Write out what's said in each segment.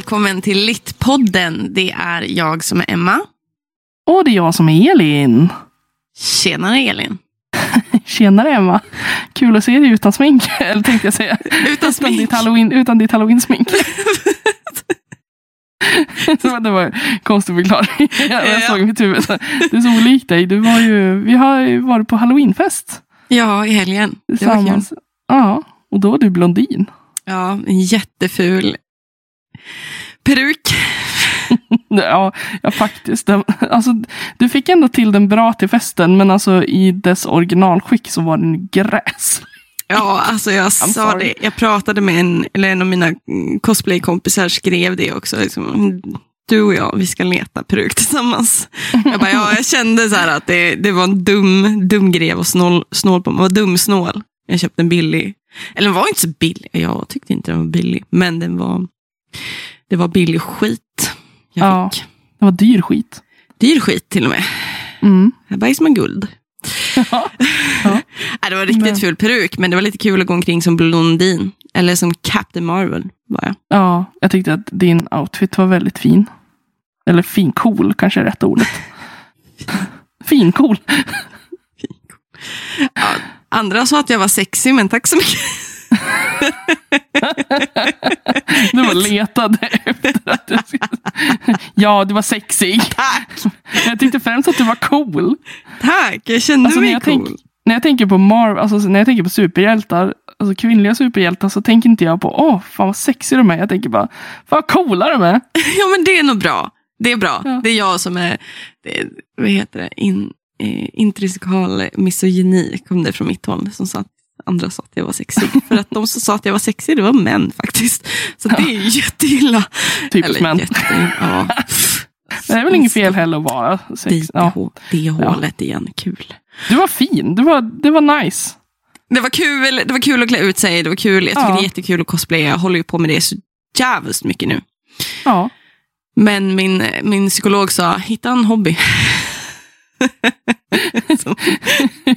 välkommen till Littpodden. Det är jag som är Emma. Och det är jag som är Elin. Tjenare Elin. Tjenare Emma. Kul att se dig utan smink. Eller tänkte jag säga. Utan smink. ditt halloween, utan ditt halloween-smink. det var en konstig förklaring. Jag, jag såg mitt huvud. Det är så olikt dig. Du var ju, vi har ju varit på halloweenfest. Ja, i helgen. Det. Tillsammans. Ja, och då var du blondin. Ja, en jätteful peruk. Ja, ja faktiskt. Den- Alltså, du fick ändå till den bra till festen, men alltså i dess originalskick så var den gräs. Ja, alltså jag sa det. Jag pratade med en, eller en av mina cosplaykompisar skrev det också. Liksom, du och jag, vi ska leta peruk tillsammans. Jag bara, ja, jag kände så här att det, det var en dum, dum grej och snål, snål på mig. Jag var dumsnål. Jag köpte en billig, eller den var inte så billig. Jag tyckte inte den var billig, men den var, det var billig skit. Jag Ja. fick. Det var dyr skit. Dyr skit till och med. Mm. Som en guld. Ja. Nej, det var riktigt Men- ful peruk, men det var lite kul att gå omkring som blondin. Eller som Captain Marvel var jag. ja, jag tyckte att din outfit var väldigt fin. Eller fin, cool kanske är rätta ordet. fin, cool. Andra sa att jag var sexig, men tack så mycket. Du var letad efter att du skulle... Ja, du var sexig. Tack! Jag tyckte främst att du var cool. Tack, jag kände Alltså, när, mig jag cool. tänk, när jag tänker på Marvel, alltså när jag tänker på superhjältar, alltså kvinnliga superhjältar, så tänker inte jag på åh, fan vad sexig de är. Jag tänker bara, fan vad coola de är. Ja, men det är nog bra. Det är bra. Ja. Det är jag som är, det, vad heter det, In, eh, intrinsikal misogyni kom det från mitt håll. Som sa att andra sa att jag var sexig. För att de som sa att jag var sexig, det var män faktiskt. Så det är ju jätteilla. Typiskt män. jätte- ja. Det är väl inget fel heller att vara Det, sex. Ja. det hålet igen, kul. Du var fin, du var, det var nice. Det var kul det var kul att klä ut sig, det var kul. Jag tycker Ja. det är jättekul att cosplaya. Jag håller ju på med det så jävligt mycket nu. Ja. Men min, min psykolog sa, hitta en hobby.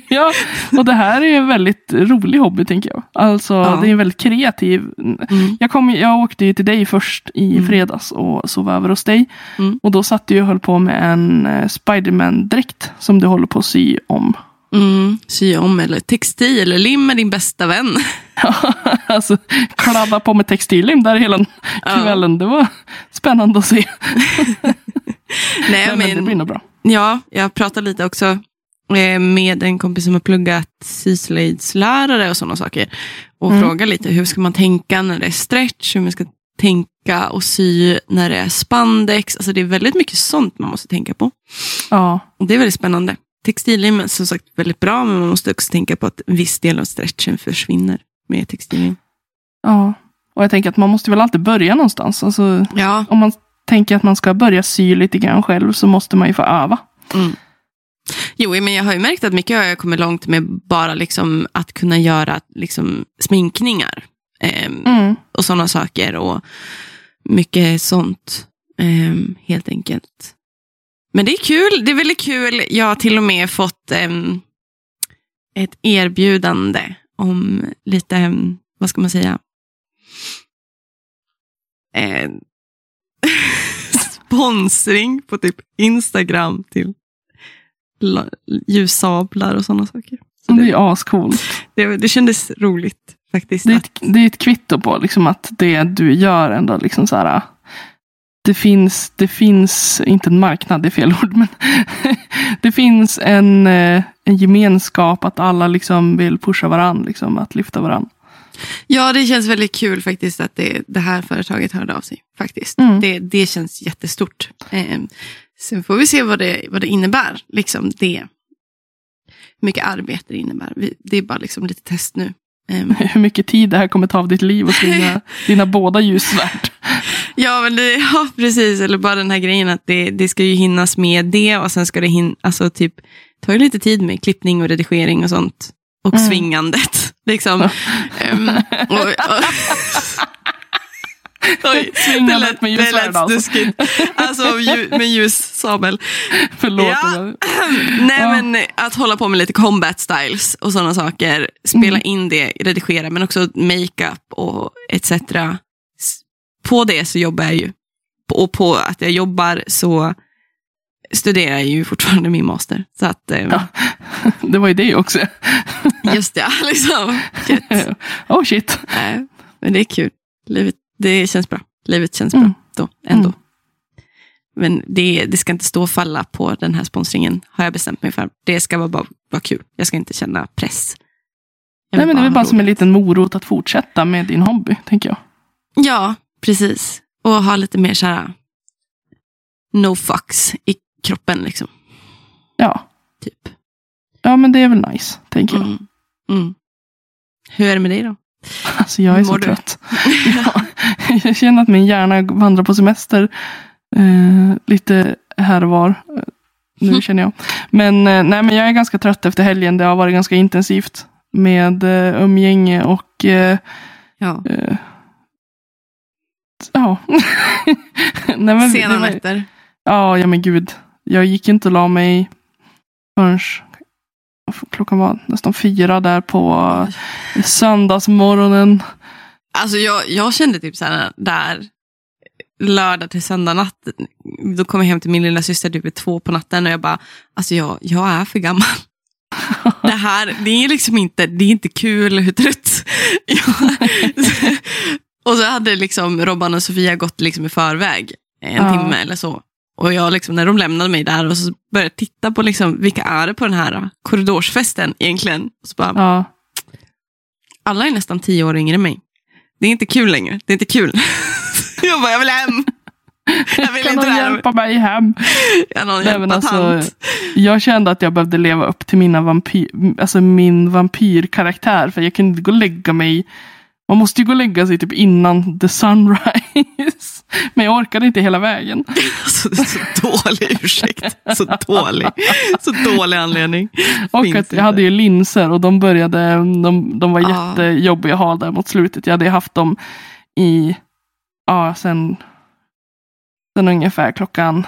Ja, och det här är en väldigt rolig hobby tänker jag. Alltså, Ja. det är väldigt kreativ. mm, Jag, kom, jag åkte ju till dig först i Mm. fredags och sov över hos dig. Mm. Och då satt du och höll på med en eh, Spiderman-dräkt som du håller på att sy om. mm, sy om eller textil eller lim är din bästa vän. alltså, kladda på med textillim där hela Ja. kvällen. Det var spännande att se. Nej, Men, men det blir nog bra. ja, jag pratade lite också eh, med en kompis som har pluggat syslöjdslärare och sådana saker. Och Mm. fråga lite hur ska man tänka när det är stretch, hur man ska tänka och sy när det är spandex. Alltså det är väldigt mycket sånt man måste tänka på. Ja, Och det är väldigt spännande. Textillim är som sagt väldigt bra, men man måste också tänka på att en viss del av stretchen försvinner med textillim. ja. Och jag tänker att man måste väl alltid börja någonstans. Alltså, Ja. om man tänker att man ska börja sy lite grann själv så måste man ju få öva. Mm. Jo, men jag har ju märkt att mycket har jag kommit långt med bara liksom att kunna göra liksom sminkningar. Ehm, Mm. och sådana saker. Och mycket sånt, ehm, helt enkelt. Men det är kul. Det är väldigt kul. Jag har till och med fått ehm, ett erbjudande om lite, ehm, vad ska man säga? Eh, sponsring på typ Instagram till ljussablar och sådana saker. Så Det är det, ju ascoolt. det, det kändes roligt faktiskt. Det är, ett, det är ett kvitto på liksom att det du gör ändå liksom så här. Det finns, det finns, inte en marknad, det är fel ord, men det finns en, eh, en gemenskap att alla liksom vill pusha varandra, liksom, att lyfta varandra. Ja, det känns väldigt kul faktiskt att det, det här företaget hörde av sig. faktiskt. Mm. Det, det känns jättestort. Sen får vi se vad det, vad det innebär. Liksom det, hur mycket arbete det innebär. Vi, det är bara liksom lite test nu. Eh, Hur mycket tid det här kommer ta av ditt liv och dina, dina båda ljussvärd. ja, men det, ja, precis. Eller bara den här grejen att det, det ska ju hinnas med det och sen ska det hinna, alltså typ, tar ju lite tid med klippning och redigering och sånt. Och Mm. svingandet. Liksom. Ehm, och, och, Oj, Svingandet med det ljussvärd lät alltså. Alltså ju, med ljussabel. Förlåt. Ja. Nej Ja. men att hålla på med lite combat styles och sådana saker. Spela Mm. in det, redigera men också makeup och etc. På det så jobbar jag ju. Och på att jag jobbar så studerar jag ju fortfarande min master. Så att, eh, Ja. Det var ju det också. just det, liksom. Gött. oh shit. Nej, men det är kul. Livet, det känns bra. Livet känns Mm. bra då, ändå. Mm. Men det, det ska inte stå och falla på den här sponsringen, har jag bestämt mig för. Det ska vara bara vara kul. Jag ska inte känna press. Nej, men det är väl bara som en liten morot att fortsätta med din hobby, tänker jag. Ja, precis. Och ha lite mer så här no fucks i kroppen, liksom. Ja. Typ. ja, men det är väl nice, tänker jag. Mm. Mm. Hur är det med dig då? Alltså jag är Hur så mår du? trött. Ja, jag känner att min hjärna vandrar på semester eh, lite här och var. eh, Nu känner jag. Men, eh, nej, men jag är ganska trött efter helgen. Det har varit ganska intensivt med eh, umgänge och eh, Ja. eh, ja. nej, men, Sena nätter. Ja, ja men gud. Jag gick inte och la mig förrän klockan var nästan fyra där på söndagsmorgonen. Alltså jag, jag kände typ så här där lördag till söndag natt. Då kom jag hem till min lilla syster typ vid två på natten och jag bara, alltså jag, jag är för gammal. Det här, det är liksom inte, det är inte kul hur trött jag Och så hade liksom Robban och Sofia gått liksom i förväg en Ja. timme eller så. Och jag liksom, när de lämnade mig där och så började jag titta på liksom, vilka är det på den här korridorsfesten egentligen. Och så bara, Ja, alla är nästan tio år yngre än mig. Det är inte kul längre. Det är inte kul. jag bara, jag vill hem. Jag vill kan inte någon hjälpa mig hem? Jag någon Nej, hjälpa alltså, tant. Jag kände att jag behövde leva upp till mina vampyr, alltså min vampyrkaraktär. För jag kunde inte gå och lägga mig. Man måste ju gå och lägga sig typ innan the sunrise. Men jag orkade inte hela vägen. Alltså, det är så dålig ursäkt. Så dålig. Så dålig anledning. Och Finns att jag inte. hade ju linser och de började, de, de var Ah. jättejobbiga att ha där mot slutet. Jag hade haft dem i, ja sen, sen ungefär klockan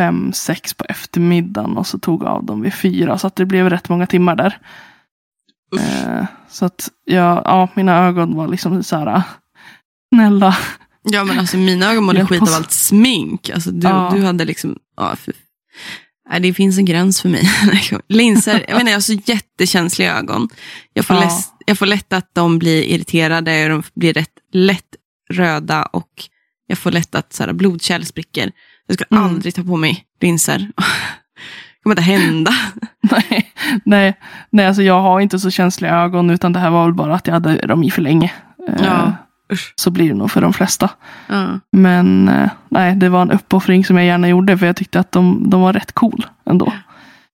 fem, sex på eftermiddagen och så tog jag av dem vid fyra. Så att det blev rätt många timmar där. Eh, så att jag, ja, mina ögon var liksom så här, snälla. Ja, men alltså mina ögon mådde skit av allt smink. Alltså, du, Ja. du hade liksom... Ja, för, nej, det finns en gräns för mig. Linser, jag, inte, jag har så jättekänsliga ögon. Jag får, Ja. lätt, jag får lätt att de blir irriterade och de blir rätt lätt röda och jag får lätt att så här, blodkärl spricker. Jag skulle Mm. aldrig ta på mig linser. Kommer inte hända. nej, nej, nej, alltså jag har inte så känsliga ögon utan det här var väl bara att jag hade dem i för länge. Eh, Ja. Så blir det nog för de flesta. Ja. Men eh, nej, det var en uppoffring som jag gärna gjorde för jag tyckte att de, de var rätt cool ändå.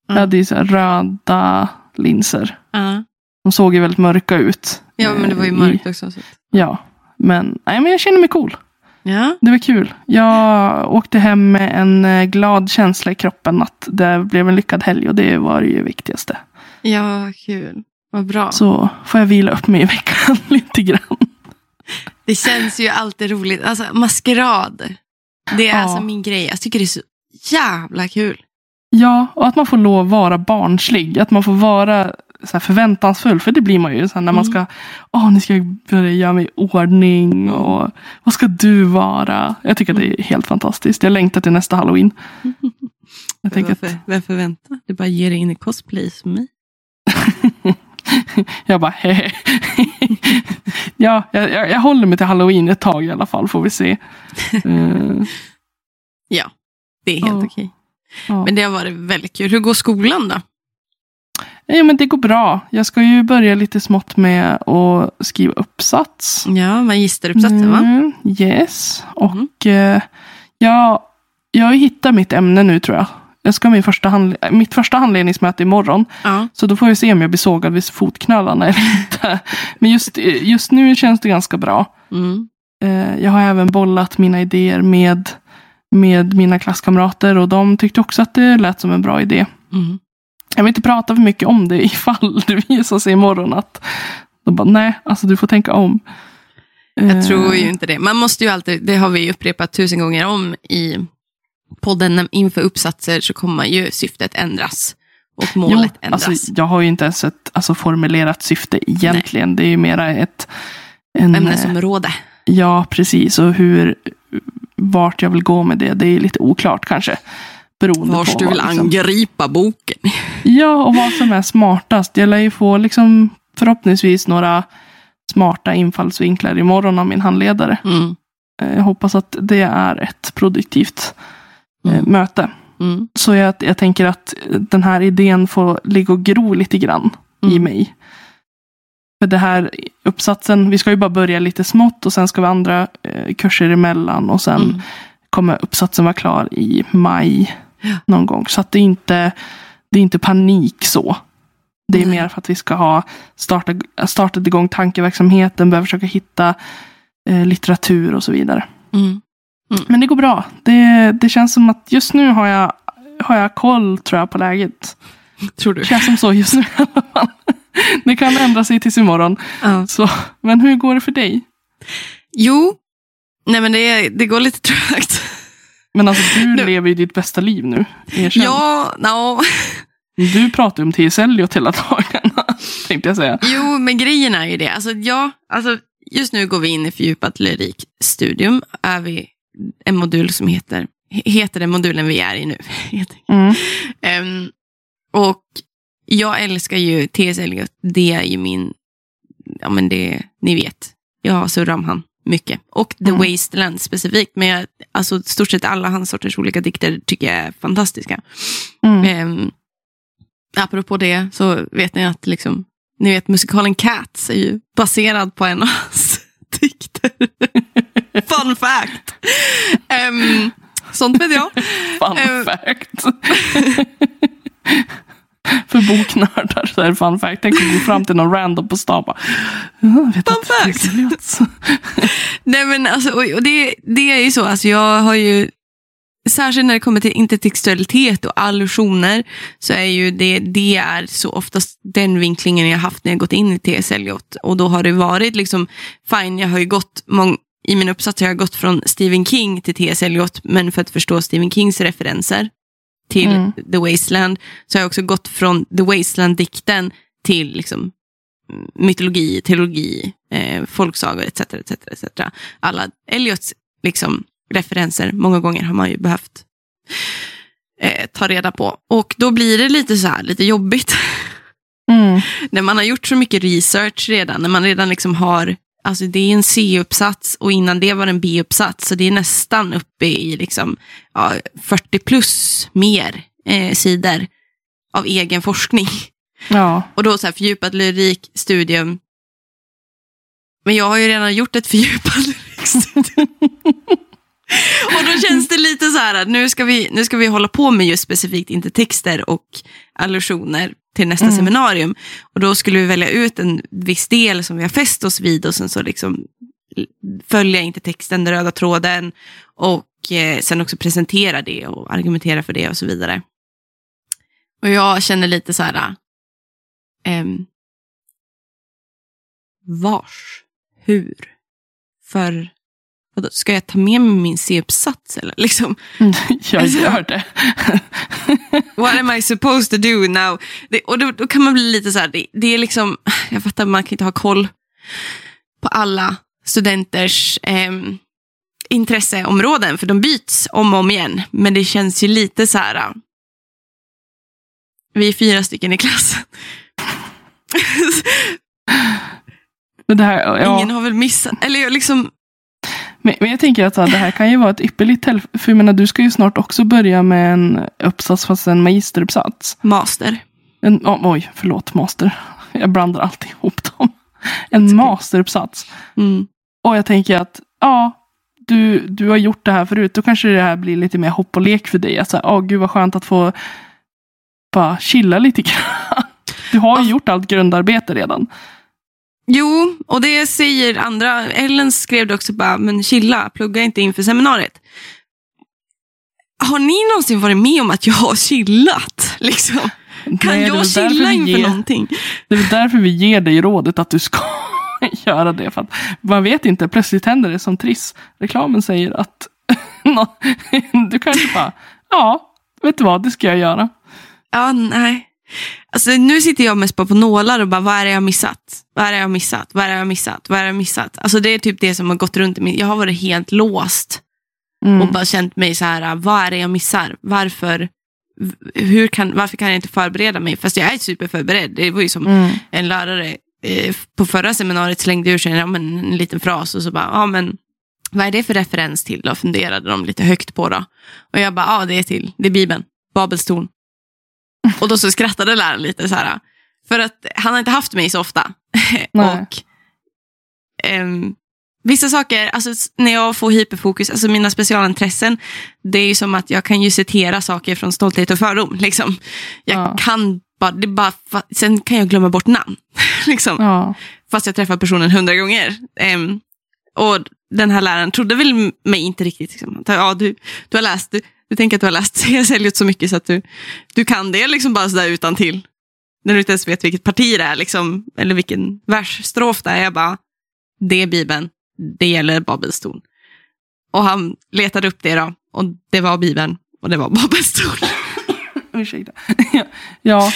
Jag hade ju så röda linser. Ja. De såg ju väldigt mörka ut. ja, men det var ju eh, mörkt också. Så. ja, men, nej, men jag känner mig cool. Ja. Det var kul. Jag åkte hem med en eh, glad känsla i kroppen att det blev en lyckad helg och det var ju det viktigaste. ja, kul. Vad bra. Så får jag vila upp mig i veckan lite grann. Det känns ju alltid roligt. Alltså maskerad. Det är Ja. alltså min grej. Jag tycker det är så jävla kul. Ja, och att man får lov att vara barnslig. Att man får vara så förväntansfull. För det blir man ju så när man Mm. ska, åh nu ska jag börja göra mig i ordning. Och vad ska du vara? Jag tycker det är helt fantastiskt. Jag längtar till nästa halloween. Jag tänker att, Varför, varför vänta? Du bara ger dig in i cosplay som mig. jag bara, hehe. ja, jag, jag, jag håller mig till halloween ett tag i alla fall, får vi se. Eh, Ja, det är helt Ja. okej. ja. Men det har varit väldigt kul. Hur går skolan då? Ja, men det går bra. Jag ska ju börja lite smått med att skriva uppsats. Ja, magisteruppsatsen va? Mm, yes. Och Mhm. eh, jag, jag hittat mitt ämne nu tror jag. Jag ska ha min första handle- mitt första handledningsmöte imorgon. Ja. Så då får vi se om jag blir sågad vid fotknölarna eller inte. Men just, just nu känns det ganska bra. Mm. Eh, jag har även bollat mina idéer med, med mina klasskamrater och de tyckte också att det lät som en bra idé. Mm. Jag vill inte prata för mycket om det ifall det visar sig imorgon att de bara, nej, alltså du får tänka om. Jag Eh, tror ju inte det. Man måste ju alltid, det har vi upprepat tusen gånger om i podden. Inför uppsatser så kommer ju syftet ändras. Och målet jo, ändras. Alltså, jag har ju inte ens ett alltså, formulerat syfte egentligen. Det är ju mera ett... En, eh, Ämnesområde. Ja, precis. Och hur, vart jag vill gå med det, det är lite oklart kanske. Beroende Vars på du vill liksom. angripa boken. Ja, och vad som är smartast. Jag lär ju få liksom förhoppningsvis några smarta infallsvinklar imorgon av min handledare. Mm. Eh, Jag hoppas att det är ett produktivt eh, Mm. möte. Mm. Så jag, jag tänker att den här idén får ligga och gro lite grann i Mm. mig. För det här uppsatsen, vi ska ju bara börja lite smått och sen ska vi andra eh, kurser emellan och sen Mm. kommer uppsatsen vara klar i maj. Någon gång. Så att det är inte, det är inte panik så. Det är Nej. mer för att vi ska ha startat, startat igång tankeverksamheten, börja försöka hitta eh, litteratur och så vidare. Mm. Men det går bra. Det, det känns som att just nu har jag, har jag koll tror jag på läget. Tror du? Det känns som så just nu i alla fall. Det kan ändra sig tills imorgon. Ja. Så, men hur går det för dig? Jo, nej men det, det går lite trögt. Men alltså du Nu- lever ju ditt bästa liv nu. Erkänn. Ja, no. Du pratar ju om T.S. Eliot hela dagarna. Tänkte jag säga. Jo, men grejen är ju det. Alltså, ja, alltså, just nu går vi in i fördjupat lyrikstudium. Är vi en modul som heter, heter den modulen vi är i nu. Mm. Ehm, och jag älskar ju T.S. Eliot. Det är ju min, ja men det, ni vet. Jag surrar om han mycket. Och The Mm. Wasteland specifikt. Men jag, alltså stort sett alla hans sorters olika dikter tycker jag är fantastiska. Mm. Um, apropå det så vet ni att liksom, ni vet musikalen Cats är ju baserad på en av hans dikter. Fun fact! Ehm, sånt vet jag. Fun Eh. fact. För boknördar så är det fun fact. Tänk att gå fram till någon random på stan och bara, "Ja, jag vet Fun fact. T.S. Eliot." Nej men alltså, och det, det är ju så, alltså jag har ju, särskilt när det kommer till intertextualitet och allusioner, så är ju det, det är så oftast den vinklingen jag haft när jag gått in i T.S. Eliot. Och då har det varit liksom, fine, jag har ju gått, mång, i min uppsats har jag gått från Stephen King till T.S. Eliot, men för att förstå Stephen Kings referenser till Mm. The Wasteland, så har jag också gått från The Wasteland-dikten till liksom, mytologi, teologi, eh, folksagor etc. etc, etc. Alla Eliots liksom, referenser, många gånger har man ju behövt eh, ta reda på. Och då blir det lite så här, lite jobbigt. Mm. när man har gjort så mycket research redan, när man redan liksom har, alltså det är en C-uppsats och innan det var det en B-uppsats, så det är nästan uppe i liksom, ja, 40 plus mer eh, sidor av egen forskning. Ja. Och då så här fördjupat lyrik, studium. Men jag har ju redan gjort ett fördjupat lyrikstudium. och då känns det lite så här att nu ska, vi, nu ska vi hålla på med just specifikt intertexter och allusioner till nästa Mm. seminarium. Och då skulle vi välja ut en viss del som vi har fäst oss vid och sen så liksom följa intertexten, den röda tråden och eh, sen också presentera det och argumentera för det och så vidare. Och jag känner lite så här, ehm, vars, hur, för, vadå, ska jag ta med mig min C-uppsats eller liksom, Jag Alltså- gör det. what am I supposed to do now? Det, och då, då kan man bli lite så här, det, det är liksom, jag fattar man kan inte ha koll på alla studenters ehm, intresseområden, för de byts om och om igen. Men det känns ju lite så här, ah, vi är fyra stycken i klassen. Här, ja. Ingen har väl missat, eller liksom, men, men jag tänker att så det här kan ju vara ett ypperligt tillfälle. För jag menar, du ska ju snart också börja med en uppsats, fast en magisteruppsats. master. En, oh, oj, förlåt, master. Jag blandar alltid ihop dem. En masteruppsats. Mm. Och jag tänker att, ja, du, du har gjort det här förut. Då kanske det här blir lite mer hopp och lek för dig. Att säga, åh gud vad skönt att få bara chilla lite grann. Du har ju Ja. gjort allt grundarbete redan. Jo, och det säger andra. Ellen skrev det också bara, men chilla, plugga inte inför seminariet. Har ni någonsin varit med om att jag har chillat? Liksom? Kan Nej, jag chilla inför ger- någonting? Det är därför vi ger dig rådet att du ska göra det. För man vet inte, plötsligt händer det som Triss. Reklamen säger att du kanske bara, ja, vet du vad, det ska jag göra. Ja, nej. Alltså, nu sitter jag mest bara på nålar och bara, vad är det jag har missat? Vad är det jag har missat? Vad är det jag missat? Vad är det jag missat? Alltså, det är typ det som har gått runt i min... Jag har varit helt låst Mm. och bara känt mig så här, vad är det jag missar? Varför? Hur kan, varför kan jag inte förbereda mig? Fast jag är superförberedd. Det var ju som Mm. en lärare eh, på förra seminariet slängde ur sig ja, men, en liten fras och så bara, ja men vad är det för referens till då? Funderade de lite högt på då. Och jag bara, ja det är till, det är Bibeln, Babels torn. Och då så skrattade läraren lite så här. För att han har inte haft mig så ofta. Och ehm, Vissa saker, alltså när jag får hyperfokus, alltså mina specialintressen, det är ju som att jag kan ju citera saker från Stolthet och fördom. Liksom. Jag Ja. kan bara, det bara, sen kan jag glömma bort namn. liksom. Ja. Fast jag träffat personen hundra gånger. Ehm, och den här läraren trodde väl mig inte riktigt. Liksom. Ja, du, du har läst, du, du tänker att du har läst. Eliot så mycket så att du, du kan det liksom bara sådär utan till. När du inte ens vet vilket parti det är, liksom, eller vilken versstrof det är. Jag bara, det är Bibeln, det gäller Babels torn. Och han letade upp det då, och det var Bibeln, och det var Babels torn. Ursäkta. ja.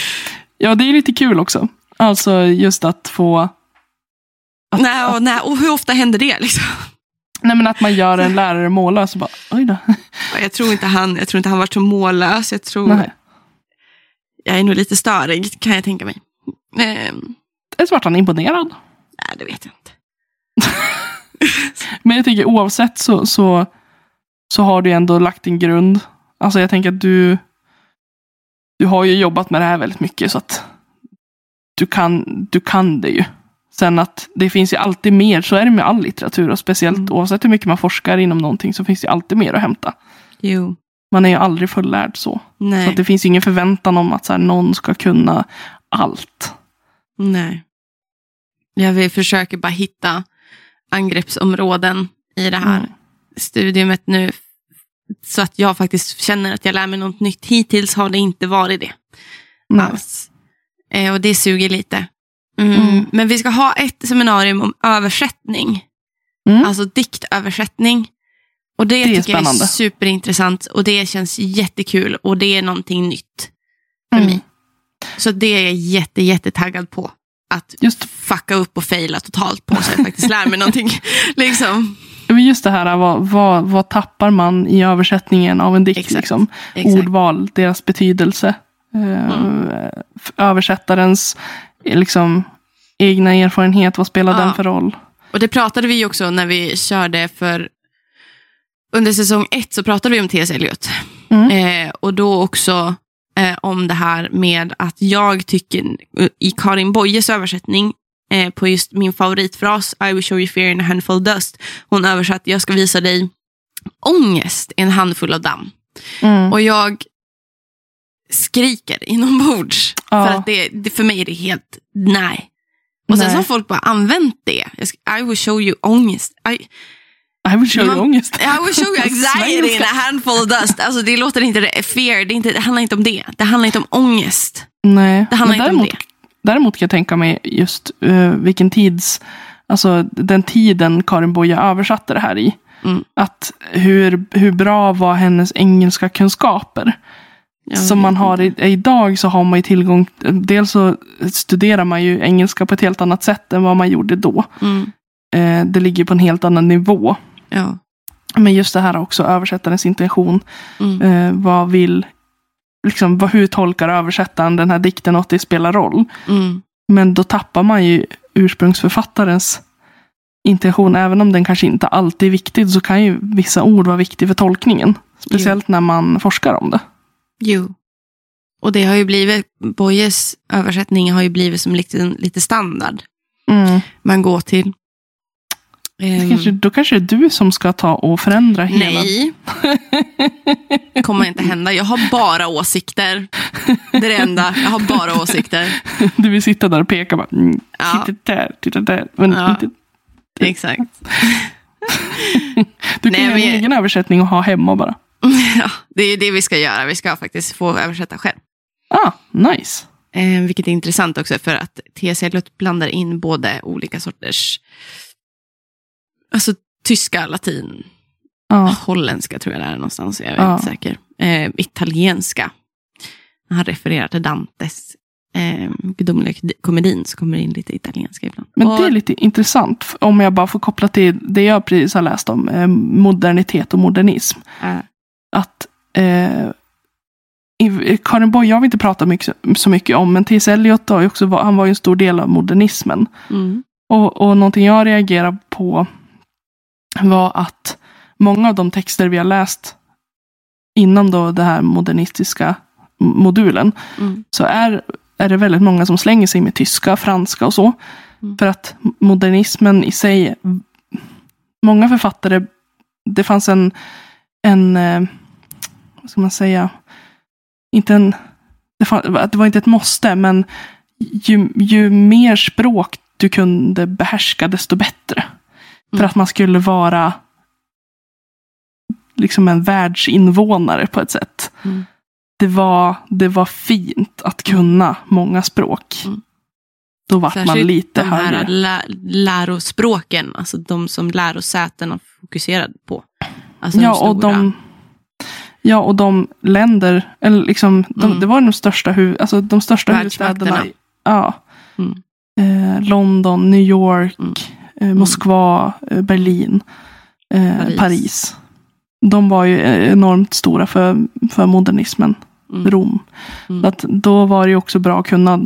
ja, det är lite kul också. Alltså just att få... Att, nej, och, nej, och hur ofta händer det? Liksom? Nej, men att man gör en lärare måla så bara, oj då. Jag tror inte han, jag tror inte han var så mållös. Jag tror, Nej. jag är nog lite störig kan jag tänka mig. Ehm, Eller så vart han imponerad. nej, det vet jag inte. Men jag tänker oavsett så, så, så har du ändå lagt en grund. Alltså jag tänker att du, du har ju jobbat med det här väldigt mycket så att du kan, du kan det ju. Sen att det finns ju alltid mer, så är det med all litteratur och speciellt Mm. oavsett hur mycket man forskar inom någonting så finns det alltid mer att hämta. Jo, Man är ju aldrig fullärd så. Så nej, att det finns ingen förväntan om att så här, någon ska kunna allt. nej. Jag försöka bara hitta angreppsområden i det här Mm. studiumet nu. Så att jag faktiskt känner att jag lär mig något nytt. Hittills har det inte varit det Nej. alls. Eh, och det suger lite. Mm. Mm. Men vi ska ha ett seminarium om översättning. Mm. Alltså diktöversättning. Och det, Det tycker jag är spännande. superintressant och det känns jättekul och det är någonting nytt för Mm. mig. Så det är jag jätte, jättetaggad på. Att Just, fucka upp och faila totalt på så jag faktiskt lär mig någonting. Liksom. men just det här, vad, vad, vad tappar man i översättningen av en dikt? Exakt. Liksom? Exakt. Ordval, deras betydelse. Eh, f- Översättarens liksom, egna erfarenhet, vad spelar Ja. den för roll? Och det pratade vi ju också när vi körde för under säsong ett så pratade vi om T.S. Eliot. Mm. Eh, och då också eh, om det här med att jag tycker i Karin Boyes översättning eh, på just min favoritfras I will show you fear in a handful dust. Hon översatt jag ska visa dig ångest i en handfull av damm. Mm. Och jag skriker inombords. Ja. För att det, det, för mig är det helt nej. Och sen Nej. så har folk bara använt det. I will show you ångest. I, I will show Man- you ångest. I will show you anxiety in a handful of dust. Alltså det låter inte, det- fear, det, inte, det handlar inte om det. Det handlar inte om ångest. Nej, Det handlar men inte om däremot, däremot kan jag tänka mig just uh, vilken tids, alltså den tiden Karin Boye översatte det här i. Mm. Att hur, hur bra var hennes engelska kunskaper? Som man har i, idag så har man ju tillgång, dels så studerar man ju engelska på ett helt annat sätt än vad man gjorde då. Mm, Eh, det ligger på en helt annan nivå. ja. Men just det här också, översättarens intention. Mm, Eh, vad vill, liksom, vad, hur tolkar översättaren den här dikten och att det spelar roll? mm, Men då tappar man ju ursprungsförfattarens intention. Även om den kanske inte alltid är viktig så kan ju vissa ord vara viktiga för tolkningen. Speciellt när man forskar om det. Jo. Och det har ju blivit, Boyes översättning har ju blivit som lite, lite standard. Man går till. Det Ehm, Kanske, då kanske det är du som ska ta och förändra hela. nej. kommer inte hända. Jag har bara åsikter. Det är det enda. Jag har bara åsikter. Du vill sitta där och peka bara, mm, Ja. titta där, titta där. Men Ja. inte, Exakt. du kan Nej, göra en jag- egen översättning och ha hemma bara. Ja, det är det vi ska göra. Vi ska faktiskt få översätta själv. Ah, nice. Eh, vilket är intressant också för att T.S. Eliot blandar in både olika sorters, alltså tyska, latin, Ja. holländska tror jag det är någonstans, jag är Ja. inte säker. Eh, italienska. Han refererar till Dantes eh, gudomliga komedin så kommer det in lite italienska ibland. Men Och- det är lite intressant, om jag bara får koppla till det jag precis har läst om, eh, modernitet och modernism. Att eh, Karin Boye har vi inte pratat mycket, så mycket om, men T.S. Eliot har också, han var ju en stor del av modernismen. mm, Och, och någonting jag reagerar på var att många av de texter vi har läst inom då det här modernistiska modulen mm, så är, är det väldigt många som slänger sig med tyska, franska och så. Mm. För att modernismen i sig, många författare, det fanns en, en eh, vad ska man säga, inte en, det, var inte ett måste, men ju, ju mer språk du kunde behärska, desto bättre. För Mm. att man skulle vara liksom en världsinvånare på ett sätt. Mm. Det, var, det var fint att kunna många språk. Mm. Då vart man lite de här högre. lä lärospråken, alltså de som lärosätena fokuserade på. Alltså Ja de och, stora. de, ja, och de länder, eller liksom, de, Mm. det var de största, hu, alltså de största huvudstäderna. Ja. Mm. Eh, London, New York, Mm. eh, Moskva, eh, Berlin, eh, Paris. Paris. De var ju enormt stora för, för modernismen. Mm. Rom. Mm. Så att då var det ju också bra att kunna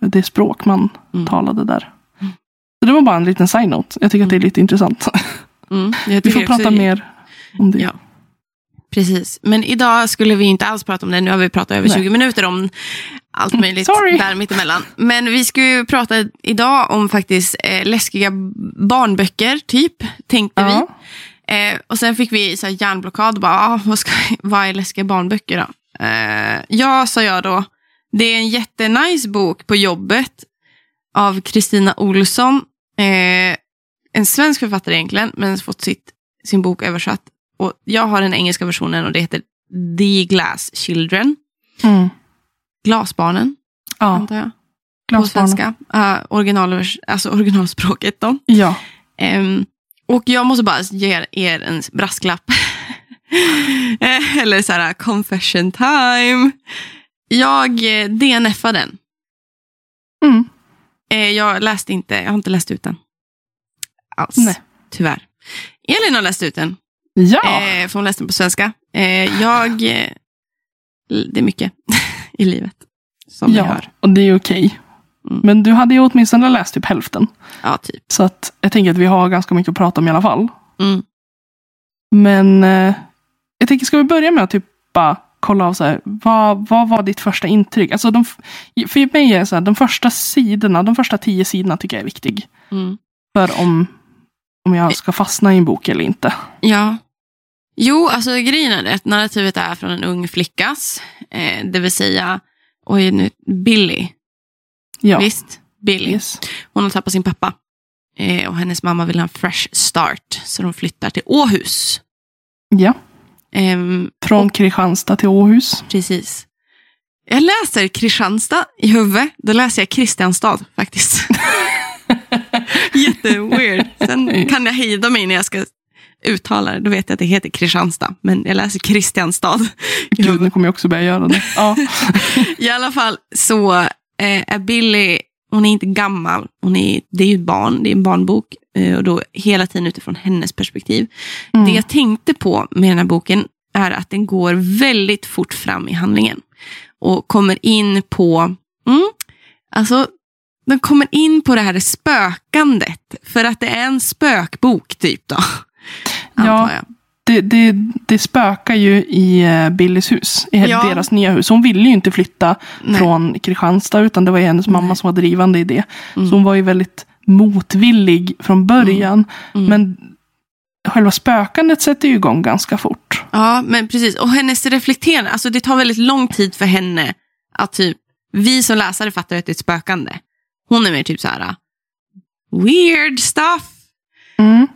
det språk man Mm. talade där. Så det var bara en liten side-note. Jag tycker att det är lite intressant. Mm. Vi får prata mer om det. Ja. Precis, men idag skulle vi inte alls prata om det. Nu har vi pratat över Nej. 20 minuter om allt möjligt Sorry. där mittemellan. Men vi ska ju prata idag om faktiskt eh, läskiga barnböcker, typ, tänkte vi. Ja. Eh, och sen fick vi så här hjärnblockad. Bara, ah, vad, ska, vad är läskiga barnböcker då? Eh, ja, sa jag då. Det är en jättenice bok på jobbet av Kristina Olsson. Eh, en svensk författare egentligen, men fått sitt, sin bok översatt. Och jag har den engelska versionen och det heter The Glass Children. Mm. Glasbarnen, Ja, antar jag. På glasbarnen. svenska. Uh, originalvers- alltså originalspråket då. Ja. Ehm, och jag måste bara ge er en brasklapp. Eh, Eller så här, confession time. Jag eh, DNFade den. Mm. Eh, jag läste inte, jag har inte läst ut den. Alls. Nej. Tyvärr. Elin har läst ut den. Ja. Eh, för hon läste den på svenska. Eh, jag, eh, det är mycket i livet. Som ja. hör. Och det är okej. Mm. Men du hade ju åtminstone läst typ hälften. Ja, typ. Så att jag tänker att vi har ganska mycket att prata om i alla fall. Mm. Men eh, jag tänker, ska vi börja med att typ bara kolla av så här, vad, vad var ditt första intryck? Alltså de, för mig är så här, de första sidorna, de första tio sidorna tycker jag är viktig. Mm. För om, om jag ska fastna i en bok eller inte. Ja. Jo, alltså grejen är att narrativet är från en ung flickas, eh, det vill säga, oj nu, Billy. Ja. Visst? Billy. Yes. Hon har tappat sin pappa. Eh, och hennes mamma vill ha en fresh start, så de flyttar till Åhus. Ja. Ehm, Från Kristianstad till Åhus. precis. Jag läser Kristianstad i huvudet, då läser jag Kristianstad faktiskt. Jätteweird. Sen kan jag hejda mig när jag ska uttala det. Då vet jag att det heter Kristianstad, men jag läser Kristianstad. Gud, nu kommer jag också börja göra det. Ja. I alla fall så eh, är Billy, hon är inte gammal, hon är, det är ju ett barn, det är en barnbok. Eh, och då hela tiden utifrån hennes perspektiv. Mm. Det jag tänkte på med den här boken är att den går väldigt fort fram i handlingen. Och kommer in på, mm, alltså den kommer in på det här spökandet. För att det är en spökbok typ då. Antar jag. Det, det, det spökar ju i eh, Billys hus, i Ja. deras nya hus. Hon ville ju inte flytta Nej. från Kristianstad, utan det var ju hennes mamma Nej. som var drivande i det. Mm. Så hon var ju väldigt motvillig från början. Mm. Men själva spökandet sätter ju igång ganska fort. Ja, men precis. Och hennes reflekterande, alltså det tar väldigt lång tid för henne att typ, vi som läsare fattar att det är ett spökande. Hon är mer typ så här, weird stuff Mm.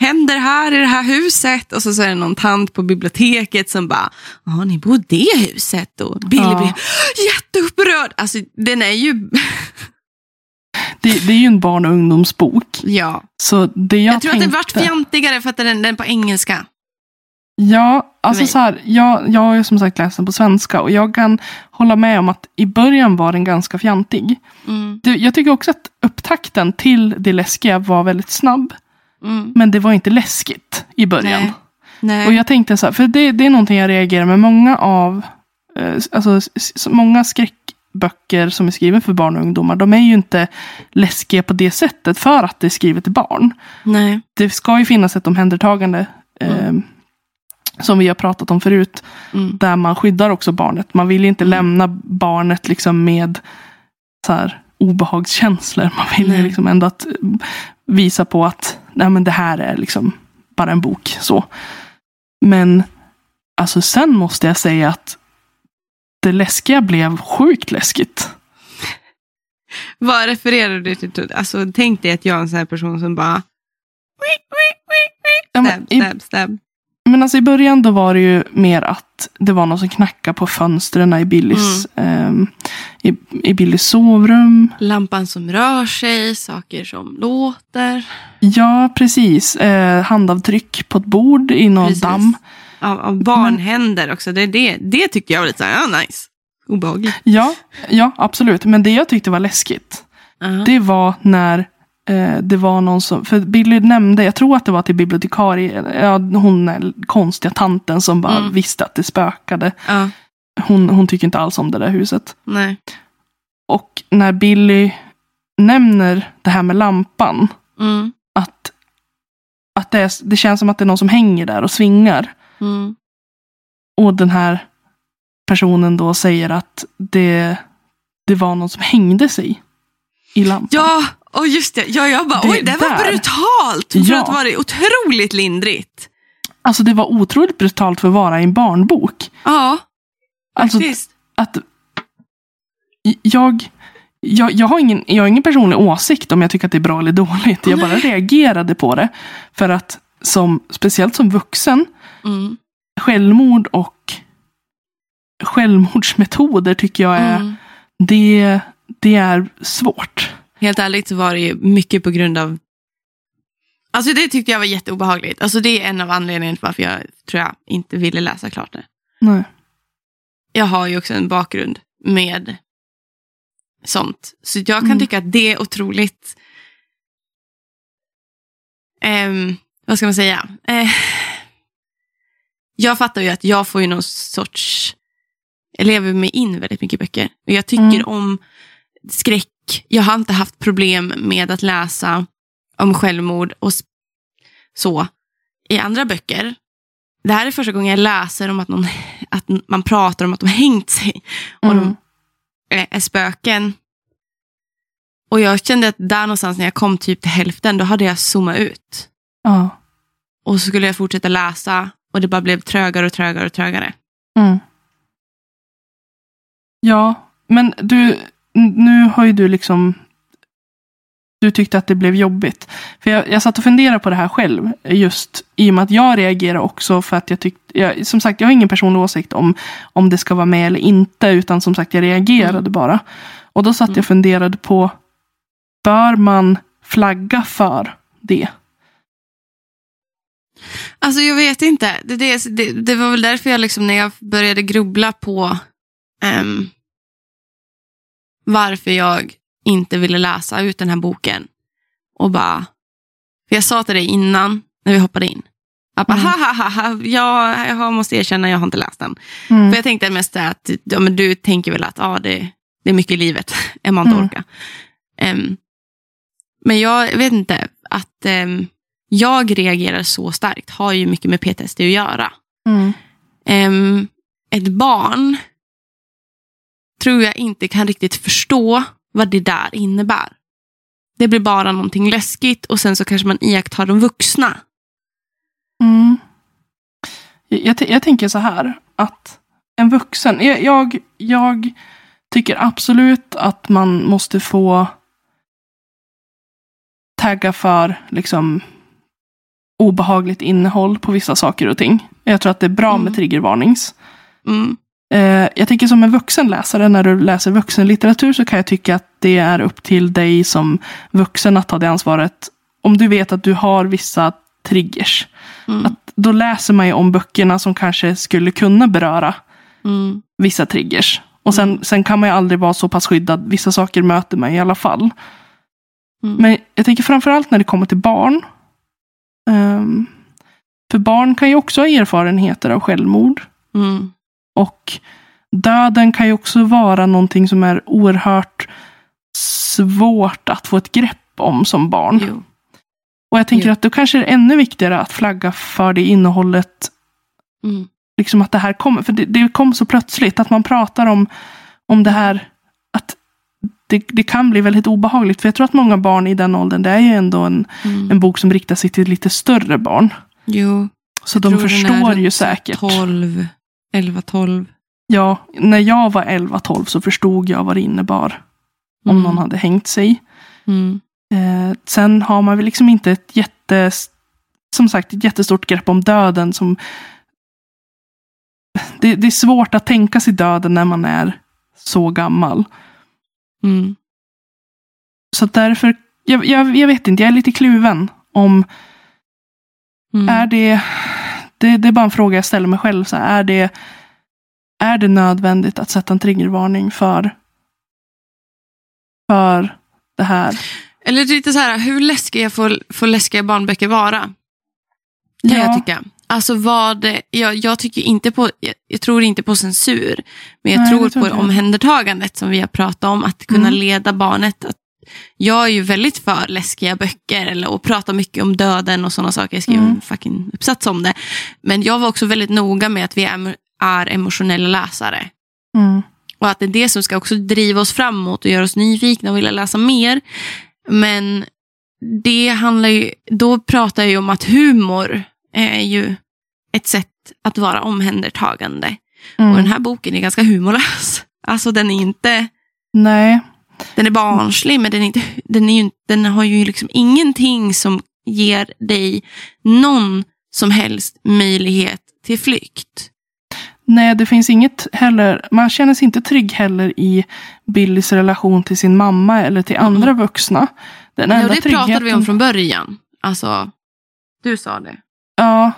Händer här i det här huset. Och så, så är det någon tant på biblioteket som bara, ja ni bor i det huset. Och Billy Ja. blir jätteupprörd. Alltså den är ju, Det, det är ju en barn och ungdomsbok. ja. Så det jag, Jag, tror att tänkte... den vart fjantigare för att den, den är på engelska. Ja, alltså så här, jag, jag har ju som sagt läst den på svenska och jag kan hålla med om att i början var den ganska fjantig. Mm. Det, jag tycker också att upptakten till det läskiga var väldigt snabb. Mm. Men det var inte läskigt i början. Nej. Nej. Och jag tänkte så här, för det, det är någonting jag reagerar med. Många av, eh, alltså många skräckböcker som är skrivna för barn och ungdomar, de är ju inte läskiga på det sättet för att det är skrivet till barn. Nej. Det ska ju finnas ett omhändertagande, eh, som vi har pratat om förut, Mm. där man skyddar också barnet. Man vill ju inte lämna barnet liksom med så här, obehagskänslor. Man vill ju Nej. liksom ändå att eh, visa på att nej, men det här är liksom bara en bok. så. Men alltså sen måste jag säga att det läskiga blev sjukt läskigt. Vad refererar du till? Alltså, tänk dig att jag är en sån här person som bara... Ja, Stab, stab, stab. Men alltså i början då var det ju mer att det var någon som knackade på fönstren i Billys, ehm, i, i Billys sovrum. Lampan som rör sig, saker som låter. Ja, precis. Eh, handavtryck på ett bord i någon Precis. damm. Av, av barnhänder också. Det, det, det tyckte jag var lite så här, ja, nice. Obehagligt. Ja, ja, absolut. Men det jag tyckte var läskigt, Ja. det var när eh, det var någon som, för Billy nämnde, jag tror att det var till bibliotekarie, ja, hon är konstiga tanten som bara Mm. visste att det spökade. ja, Hon, hon tycker inte alls om det där huset. nej. Och när Billy nämner det här med lampan, Mm, att, att det, är, det känns som att det är någon som hänger där och svingar. mm. Och den här personen då säger att det, det var någon som hängde sig i lampan. Ja, och just det. Ja, jag bara, Det oj, det var där. brutalt. För Ja. att vara otroligt lindrigt. Alltså det var otroligt brutalt för att vara en barnbok. Ja, Alltså faktiskt. att jag, jag, jag, har ingen, jag har ingen personlig åsikt om jag tycker att det är bra eller dåligt. Jag bara reagerade på det. För att som, speciellt som vuxen, Mm, självmord och självmordsmetoder tycker jag är, mm. det, det är svårt. Helt ärligt så var det ju mycket på grund av... Alltså det tyckte jag var jätteobehagligt. Alltså det är en av anledningarna till varför jag tror jag inte ville läsa klart det. Nej. Jag har ju också en bakgrund med sånt. Så jag kan Mm. tycka att det är otroligt... ehm, vad ska man säga? Eh, jag fattar ju att jag får ju någon sorts... Jag lever mig in väldigt mycket i böcker. Och jag tycker Mm. om skräck. Jag har inte haft problem med att läsa om självmord och så i andra böcker. Det här är första gången jag läser om att, någon, att man pratar om att de har hängt sig och Mm. de är, är spöken. Och jag kände att där någonstans när jag kom typ till hälften, då hade jag zoomat ut. Ja. Och så skulle jag fortsätta läsa och det bara blev trögare och trögare och trögare. Mm. Ja, men du, nu har ju du liksom du tyckte att det blev jobbigt. För jag, jag satt och funderade på det här själv. Just i och med att jag reagerar också för att jag tyckte, jag, som sagt jag har ingen personlig åsikt om, om det ska vara med eller inte. Utan som sagt jag reagerade Mm. bara. Och då satt jag Mm. och funderade på, bör man flagga för det? Alltså jag vet inte. Det, det, det, det var väl därför jag liksom när jag började grubbla på ehm, varför jag inte ville läsa ut den här boken. Och bara, för jag sa till dig innan när vi hoppade in. Jag bara, Mm. ha, ha, ha, ha, jag, måste erkänna, jag har inte läst den. Mm. För jag tänkte mest att ja, men du tänker väl att ja, det, det är mycket i livet, än man inte Mm. orkar. Ehm, men jag vet inte, att ehm, jag reagerar så starkt har ju mycket med PTSD att göra. Mm. Ehm, ett barn tror jag inte kan riktigt förstå vad det där innebär. Det blir bara någonting läskigt och sen så kanske man iakttar de vuxna. Mm. Jag, jag, tänker så här att en vuxen, jag, jag, jag tycker absolut att man måste få tagga för liksom obehagligt innehåll på vissa saker och ting. Jag tror att det är bra Mm. med triggervarnings. Mm. Eh, jag tänker som en vuxen läsare, när du läser vuxenlitteratur så kan jag tycka att det är upp till dig som vuxen att ta det ansvaret. Om du vet att du har vissa triggers. Mm. Att då läser man ju om böckerna som kanske skulle kunna beröra Mm. vissa triggers. Och sen, sen kan man ju aldrig vara så pass skyddad. Vissa saker möter man i alla fall. Mm. Men jag tänker framförallt när det kommer till barn. Ehm, för barn kan ju också ha erfarenheter av självmord. Mm. Och döden kan ju också vara någonting som är oerhört svårt att få ett grepp om som barn. Jo. Och jag tänker Jo. att då kanske det är ännu viktigare att flagga för det innehållet Mm. liksom att det här kommer. För det, det kom så plötsligt att man pratar om, om det här. Att det, det kan bli väldigt obehagligt. För jag tror att många barn i den åldern, det är ju ändå en, Mm. en bok som riktar sig till lite större barn. Jo. Så jag de förstår ju säkert. 12, 11, 12. Ja, när jag var 11-12 så förstod jag vad det innebar. Om Mm. någon hade hängt sig. Mm. Eh, sen har man väl liksom inte ett jätte, som sagt, ett jättestort grepp om döden. Som, det, det är svårt att tänka sig döden när man är så gammal. Mm. Så därför, jag, jag, jag vet inte, jag är lite kluven om, Mm. är det, det, det är bara en fråga jag ställer mig själv. Så här, är, det, är det nödvändigt att sätta en triggervarning för, för det här? Eller lite så här, hur läskiga får, får läskiga barnböcker vara? Kan Ja. jag tycka. Alltså vad, jag, jag tycker inte på, jag, jag tror inte på censur. Men jag Nej, tror på jag. omhändertagandet som vi har pratat om. Att kunna Mm. leda barnet. Att, jag är ju väldigt för läskiga böcker eller, och pratar mycket om döden och sådana saker. Jag skrev Mm. en fucking uppsats om det. Men jag var också väldigt noga med att vi är, är emotionella läsare. Mm. Och att det är det som ska också driva oss framåt och göra oss nyfikna och vilja läsa mer. Men det handlar ju, då pratar jag ju om att humor är ju ett sätt att vara omhändertagande. Mm. Och den här boken är ganska humorlös. Alltså den är inte, Nej, den är barnslig men den, är inte, den, är ju, den har ju liksom ingenting som ger dig någon som helst möjlighet till flykt. Nej, det finns inget heller. Man känner sig inte trygg heller i Billys relation till sin mamma eller till Mm. andra vuxna. Den Ja, det pratade vi om tryggheten- från början. Alltså, du sa det. Ja.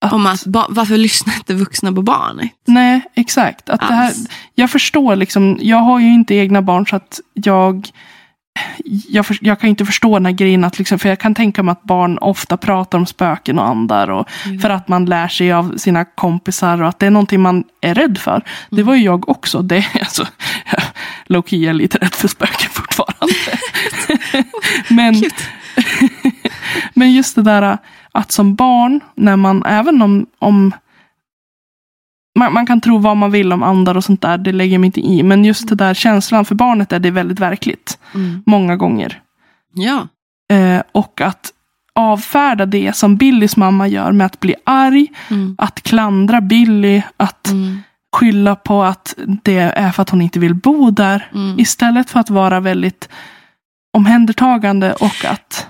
Att, Om att, varför lyssnar inte vuxna på barnet? Nej, exakt. Att det här, jag förstår liksom, jag har ju inte egna barn så att jag jag, för, jag kan inte förstå den här grejen att liksom, för jag kan tänka mig att barn ofta pratar om spöken och andar och Mm. för att man lär sig av sina kompisar och att det är någonting man är rädd för. Det Mm. var ju jag också. Det, alltså, Low-key är lite rädd för spöken fortfarande. Men, men just det där att som barn, när man, även om, om man, man kan tro vad man vill om andar och sånt där, det lägger jag mig inte i. Men just det där känslan för barnet är det väldigt verkligt. Mm. Många gånger. Ja. Eh, och att avfärda det som Billys mamma gör med att bli arg, Mm. att klandra Billy, att Mm. skylla på att det är för att hon inte vill bo där. Mm. Istället för att vara väldigt omhändertagande och att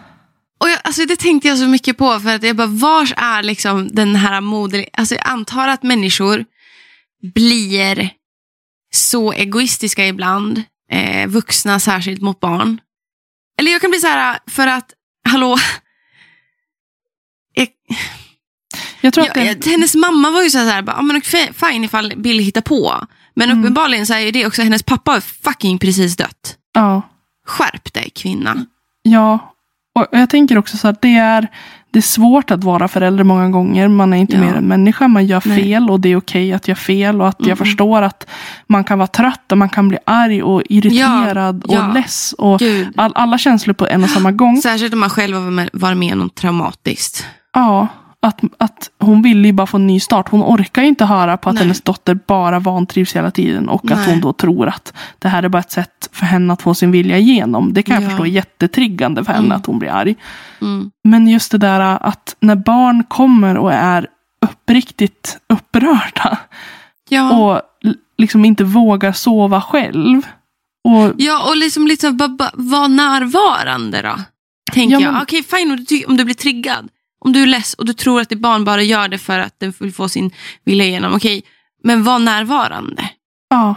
Och jag, alltså det tänkte jag så mycket på. För att jag bara, vars är liksom den här moder... Alltså jag antar att människor blir så egoistiska ibland. Eh, vuxna särskilt mot barn. Eller jag kan bli så här, för att, hallå. Jag, jag tror att det, jag, hennes mamma var ju så här, bara, ah, men fine ifall Bill hittar på. Men Mm. uppenbarligen så är det också, hennes pappa har fucking precis dött. ja, Skärp dig kvinna. ja. Och jag tänker också så att det är, det är svårt att vara förälder många gånger. Man är inte Ja. mer än människa, man gör Nej. fel och det är okej att göra fel. Och att Mm. jag förstår att man kan vara trött och man kan bli arg och irriterad Ja, ja. och less. Och all, alla känslor på en och samma gång. Särskilt om man själv har varit med om något traumatiskt. Ja, att, att hon vill ju bara få en ny start. Hon orkar ju inte höra på att Nej. hennes dotter bara vantrivs hela tiden. Och att Nej. hon då tror att det här är bara ett sätt för henne att få sin vilja igenom. Det kan jag Ja. förstå är jättetriggande för henne Mm. att hon blir arg. Mm. Men just det där att när barn kommer och är uppriktigt upprörda. Ja. Och liksom inte vågar sova själv. Och ja, och liksom, liksom bara, bara, var närvarande då. Tänker Ja, jag. men- Okej, fine om du, om du blir triggad. Om du är less och du tror att ditt barn bara gör det för att den vill få sin vilja igenom. Okej, men var närvarande. ja.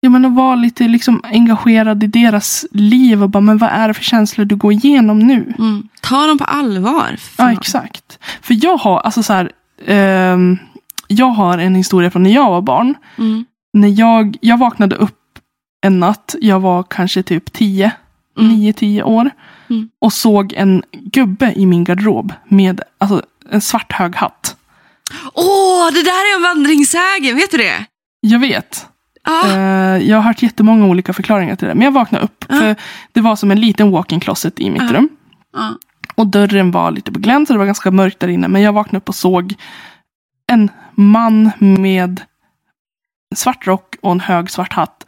Ja, men att vara lite liksom engagerad i deras liv och bara, men vad är det för känslor du går igenom nu? Mm. Ta dem på allvar. Ja, exakt. För jag har, alltså så här, ehm, jag har en historia från när jag var barn. Mm. När jag, jag vaknade upp en natt, jag var kanske typ 10, Mm. 9-10 år. Mm. Och såg en gubbe i min garderob med alltså, en svart hög hatt. Åh, det där är en vandringssägen, vet du det? Jag vet. Ja. Eh, jag har hört jättemånga olika förklaringar till det. Men jag vaknade upp. Ja. För det var som en liten walk-in closet i mitt Ja. rum. Och dörren var lite på glänt så det var ganska mörkt där inne. Men jag vaknade upp och såg en man med svart rock och en hög svart hatt.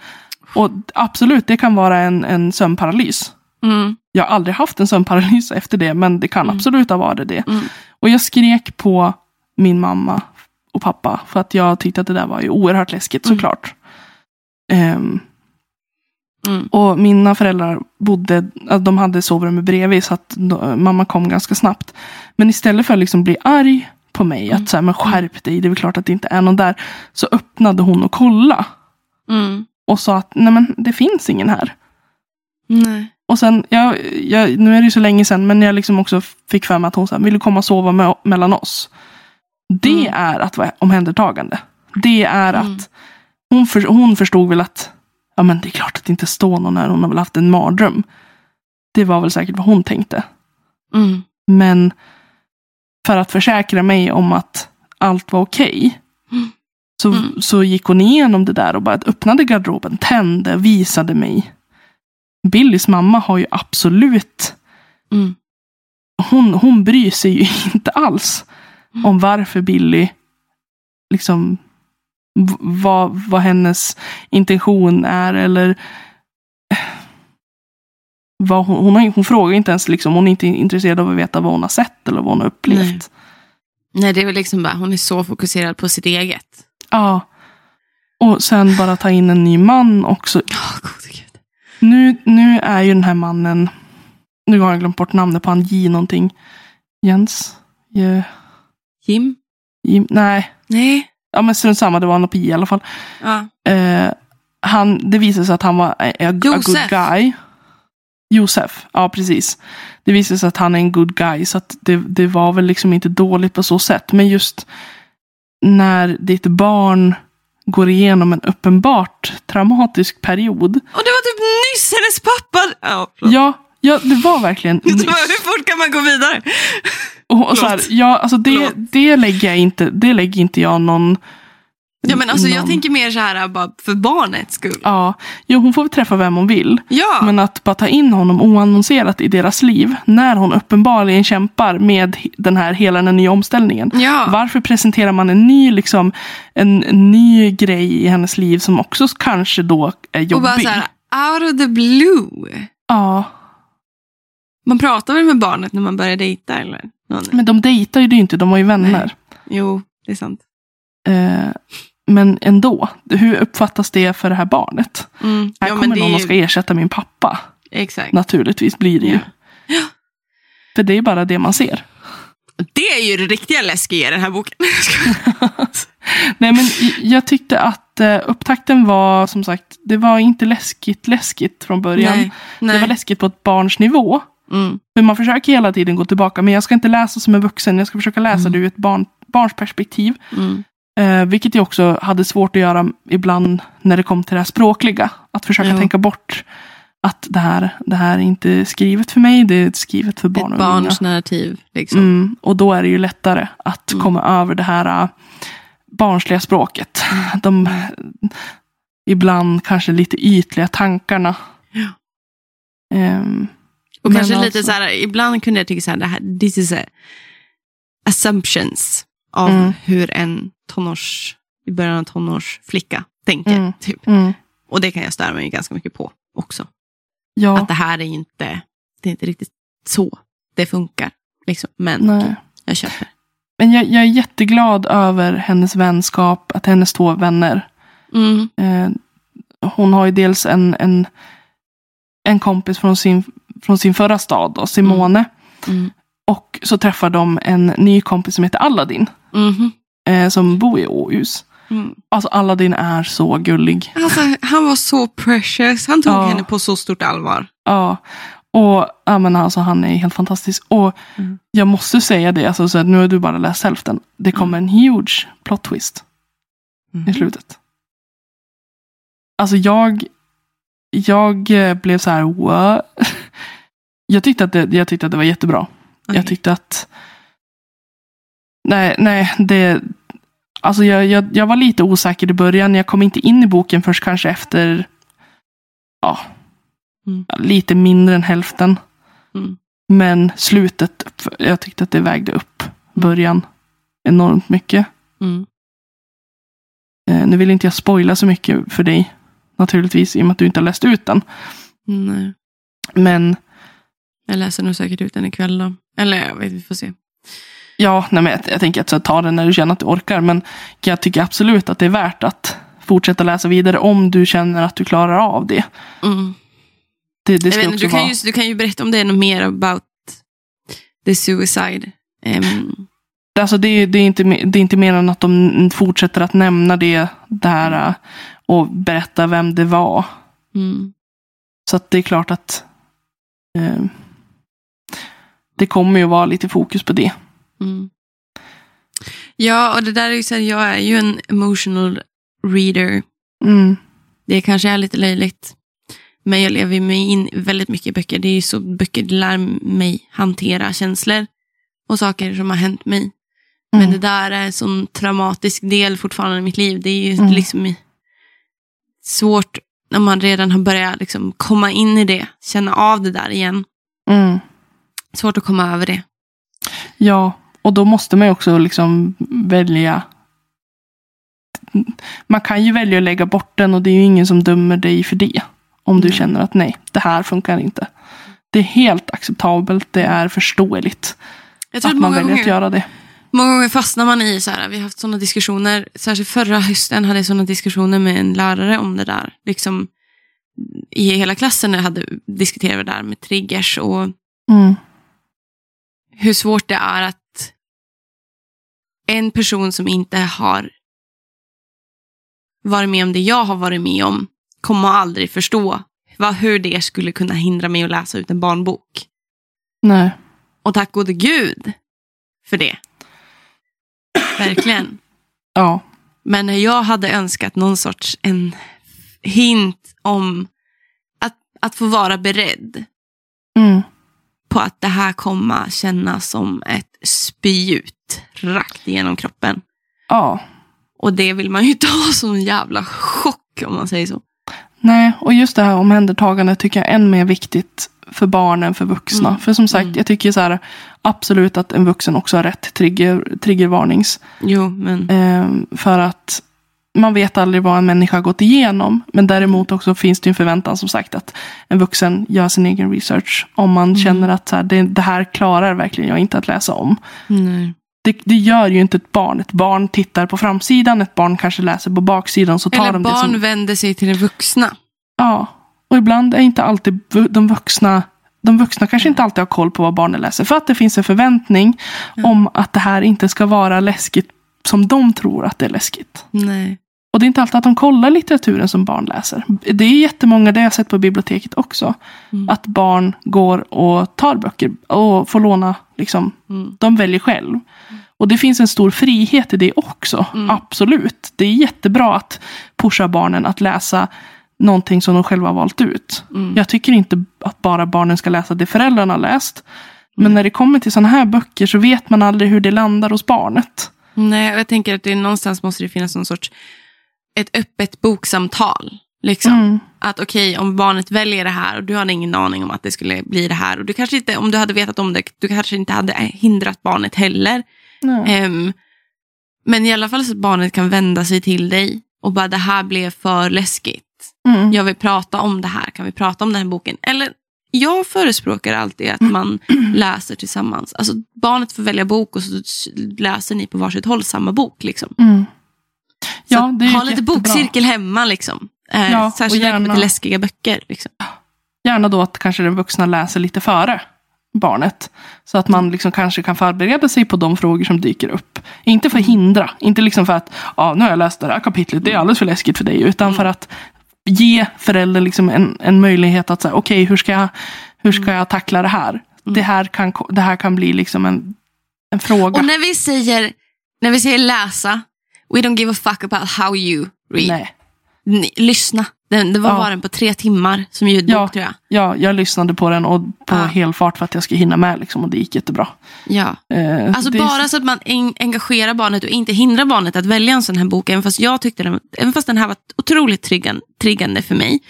Och absolut, det kan vara en, en sömnparalys. Mm. Jag har aldrig haft en sömnparalys efter det, men det kan Mm. absolut ha varit det. Mm. Och jag skrek på min mamma och pappa för att jag tyckte att det där var ju oerhört läskigt Mm. såklart. Mm. och mina föräldrar bodde, alltså, de hade sovrummet bredvid så att då, mamma kom ganska snabbt. Men istället för att liksom bli arg på mig, att så här, men skärp dig, det är väl klart att det inte är någon där. Så öppnade hon och kolla Mm. och sa att nej men det finns ingen här. Nej. Och sen, jag, jag, nu är det ju så länge sedan, men jag liksom också fick för mig att hon sa, vill du komma och sova med, mellan oss? Det Mm. är att vara omhändertagande. Det är Mm. att hon, för, hon förstod väl att, ja men det är klart att det inte står någon här, hon har väl haft en mardröm. Det var väl säkert vad hon tänkte. Mm. Men för att försäkra mig om att allt var okej. Mm. Så, Mm. så gick hon igenom det där och bara öppnade garderoben, tände, visade mig. Billys mamma har ju absolut, Mm. hon, hon bryr sig ju inte alls Mm. om varför Billy, liksom, vad, vad hennes intention är eller vad hon, hon, har, hon frågar inte ens, liksom, hon är inte intresserad av att veta vad hon har sett eller vad hon har upplevt. Nej. Nej, det är väl liksom bara, hon är så fokuserad på sitt eget. Ja. Och sen bara ta in en ny man också. Nu, nu är ju den här mannen, nu har jag glömt bort namnet på han, J någonting. Jens? Je, Jim? Jim? Nej. Nej. Ja men strunt samma, det var något på J i alla fall. Ja. Eh, han, det visade sig att han var a, a, a good guy. Josef, ja precis. Det visade sig att han är en good guy, så att det, det var väl liksom inte dåligt på så sätt. Men just när ditt barn går igenom en uppenbart traumatisk period. Och det var typ nyss hennes pappa. Ja, förlåt. Ja, ja det var verkligen nyss. Hur fort kan man gå vidare? Och, och så här, ja, alltså det, det, lägger jag inte, det lägger inte jag någon... Ja, men alltså, jag tänker mer så här bara för barnets skull. Ja, jo, hon får väl träffa vem hon vill. Ja. Men att bara ta in honom oannonserat i deras liv, när hon uppenbarligen kämpar med den här hela den nya omställningen. ja. Varför presenterar man en ny, liksom, en, ny grej i hennes liv som också kanske då är jobbig? Och bara så här, out of the blue. Ja, Man pratar väl med barnet när man börjar dejta eller? Någon. men de dejtar ju inte, de var ju vänner. Jo, det är sant. Eh, men ändå, hur uppfattas det för det här barnet? Mm. Här ja, kommer någon är och ska ju, ersätta min pappa. Exakt. Naturligtvis blir det ju. Ja. För det är bara det man ser. Det är ju det riktiga läskiga i den här boken. Nej, men jag tyckte att eh, upptakten var som sagt, det var inte läskigt läskigt från början. Nej. Det var Nej. läskigt på ett barns nivå. Mm. Men man försöker hela tiden gå tillbaka. Men jag ska inte läsa som en vuxen, jag ska försöka läsa Mm. det ur ett barn, barns perspektiv. Mm. Eh, vilket jag också hade svårt att göra ibland när det kom till det här språkliga. Att försöka Ja. tänka bort att det här, det här är inte skrivet för mig, det är skrivet för barn Ett och unga. barns narrativ. Liksom. Mm, och då är det ju lättare att Mm. komma över det här äh, barnsliga språket. De ibland kanske lite ytliga tankarna. Ja. Ehm, Och kanske lite alltså- så här, ibland kunde jag tycka så här, det här this is a assumptions av Mm. hur en tonårs, i början av tonårsflicka tänker. Mm. Typ. mm, Och det kan jag störa mig ganska mycket på också. ja, Att det här är inte, det är inte riktigt så det funkar. Liksom. Men nej. jag köper. Men jag, jag är jätteglad över hennes vänskap, att hennes två vänner. Mm. Eh, hon har ju dels en, en, en kompis från sin, från sin förra stad, då, Simone. Mm. Och så träffar de en ny kompis som heter Aladdin. Mhm. Eh, som bor i Åhus. Mm. Alltså Aladdin är så gullig. Alltså, han var så precious. Han tog Ja. henne på så stort allvar. Ja, och ja, men alltså, han är helt fantastisk. Och Mm. jag måste säga det, alltså, så nu har du bara läst hälften. Det kommer en huge plot twist Mm. i slutet. Alltså jag, jag blev så här, what? Jag tyckte att det, jag tyckte att det var jättebra. Okej. Jag tyckte att, nej, nej, det, alltså jag, jag, jag var lite osäker i början. Jag kom inte in i boken först kanske efter, ja, Mm. lite mindre än hälften. Mm. Men slutet, jag tyckte att det vägde upp början enormt mycket. Mm. Eh, nu vill inte jag spoila så mycket för dig, naturligtvis, i och med att du inte har läst ut den. Nej. Men Jag läser nog säkert ut den ikväll då. Eller jag vet, vi får se. ja, nej, men jag, jag tänker att så, ta den när du känner att du orkar. Men jag tycker absolut att det är värt att fortsätta läsa vidare om du känner att du klarar av det. Mm. Det, det Jag ska vet, inte, också du, kan vara... ju, du kan ju berätta om det är något mer about the suicide. Ehm, Alltså det, det, är inte, det är inte mer än att de fortsätter att nämna det där eh, och berätta vem det var. mm. Så det är klart att eh, det kommer ju vara lite fokus på det. Mm. Ja, och det där är ju så här, jag är ju en emotional reader. Mm, Det kanske är lite löjligt. Men jag lever mig in väldigt mycket i böcker. Det är ju så böcker lär mig hantera känslor och saker som har hänt mig. Men Mm. det där är en sån traumatisk del fortfarande i mitt liv. Det är ju Mm. liksom svårt när man redan har börjat liksom komma in i det, känna av det där igen. mm. Svårt att komma över det. Ja, och då måste man ju också liksom välja. Man kan ju välja att lägga bort den och det är ju ingen som dömer dig för det. Om du Nej. känner att nej, det här funkar inte. Det är helt acceptabelt, det är förståeligt Jag tror att att man väljer att gånger, göra det. många gånger fastnar man i så här, vi har haft sådana diskussioner, särskilt förra hösten hade jag sådana diskussioner med en lärare om det där. Liksom, I hela klassen hade diskuterat det där med triggers och Mm, hur svårt det är att en person som inte har varit med om det jag har varit med om kommer aldrig förstå vad, hur det skulle kunna hindra mig att läsa ut en barnbok. nej. Och tack gode gud för det. Verkligen. Ja, Men jag hade önskat någon sorts en hint om att, att få vara beredd mm, på att det här kommer kännas som ett spjut rakt igenom kroppen. ja. Och det vill man ju inte ha som jävla chock om man säger så. Nej, och just det här omhändertagandet tycker jag är än mer viktigt för barn än för vuxna. Mm. För som sagt, Mm. jag tycker så här, absolut att en vuxen också har rätt till trigger, triggervarnings. Jo, men Ehm, för att man vet aldrig vad en människa har gått igenom. Men däremot också finns det en förväntan som sagt att en vuxen gör sin egen research. Om man Mm. känner att så här, det, det här klarar verkligen jag inte att läsa om. nej. Det, det gör ju inte ett barn. Ett barn tittar på framsidan, ett barn kanske läser på baksidan. Så tar Eller de barn det som, vänder sig till den vuxna. Ja, och ibland är inte alltid de vuxna de vuxna kanske inte alltid har koll på vad barnen läser. För att det finns en förväntning om att det här inte ska vara läskigt som de tror att det är läskigt. Nej. Och det är inte alltid att de kollar litteraturen som barn läser. Det är jättemånga, det har jag sett på biblioteket också. Mm. Att barn går och tar böcker och får låna. Liksom, Mm. de väljer själv. Och det finns en stor frihet i det också. Mm. Absolut. Det är jättebra att pusha barnen att läsa någonting som de själva har valt ut. Mm. Jag tycker inte att bara barnen ska läsa det föräldrarna har läst. Men när det kommer till sådana här böcker så vet man aldrig hur det landar hos barnet. Nej, jag tänker att det någonstans måste det finnas någon sorts ett öppet boksamtal. Liksom. Mm. Att okej, om barnet väljer det här och du hade ingen aning om att det skulle bli det här. Och du kanske inte, om du hade vetat om det, du kanske inte hade hindrat barnet heller. Ehm, men i alla fall så att barnet kan vända sig till dig och bara det här blev för läskigt. Mm. Jag vill prata om det här, kan vi prata om den här boken? Eller jag förespråkar alltid att man läser tillsammans. Alltså barnet får välja bok och så läser ni på varsitt håll samma bok. Liksom. Mm. Ja, är ha lite jättebra. bokcirkel hemma. Liksom. Eh, Ja, särskilt gärna- till läskiga böcker. Liksom. Gärna då att kanske den vuxna läser lite före barnet. Så att man liksom kanske kan förbereda sig på de frågor som dyker upp. Inte för att hindra, inte liksom för att ja, nu har jag läst det här kapitlet, det är alldeles för läskigt för dig. Utan för att ge föräldern liksom en, en möjlighet att säga, okej, okay, hur, ska jag, hur ska jag tackla det här? Det, här kan, det här kan bli liksom en, en fråga. Och när vi säger, när vi säger läsa, we don't give a fuck about how you read. Nej. Ni, lyssna. Den, det var Ja. bara den på tre timmar som ljudbok Ja. tror jag. Ja, jag lyssnade på den och på Ja. helfart för att jag skulle hinna med liksom, och det gick jättebra. Ja. Eh, Alltså bara så att man en, engagerar barnet och inte hindrar barnet att välja en sån här bok. Även fast jag tyckte den, även fast den här var otroligt triggan, triggande för mig.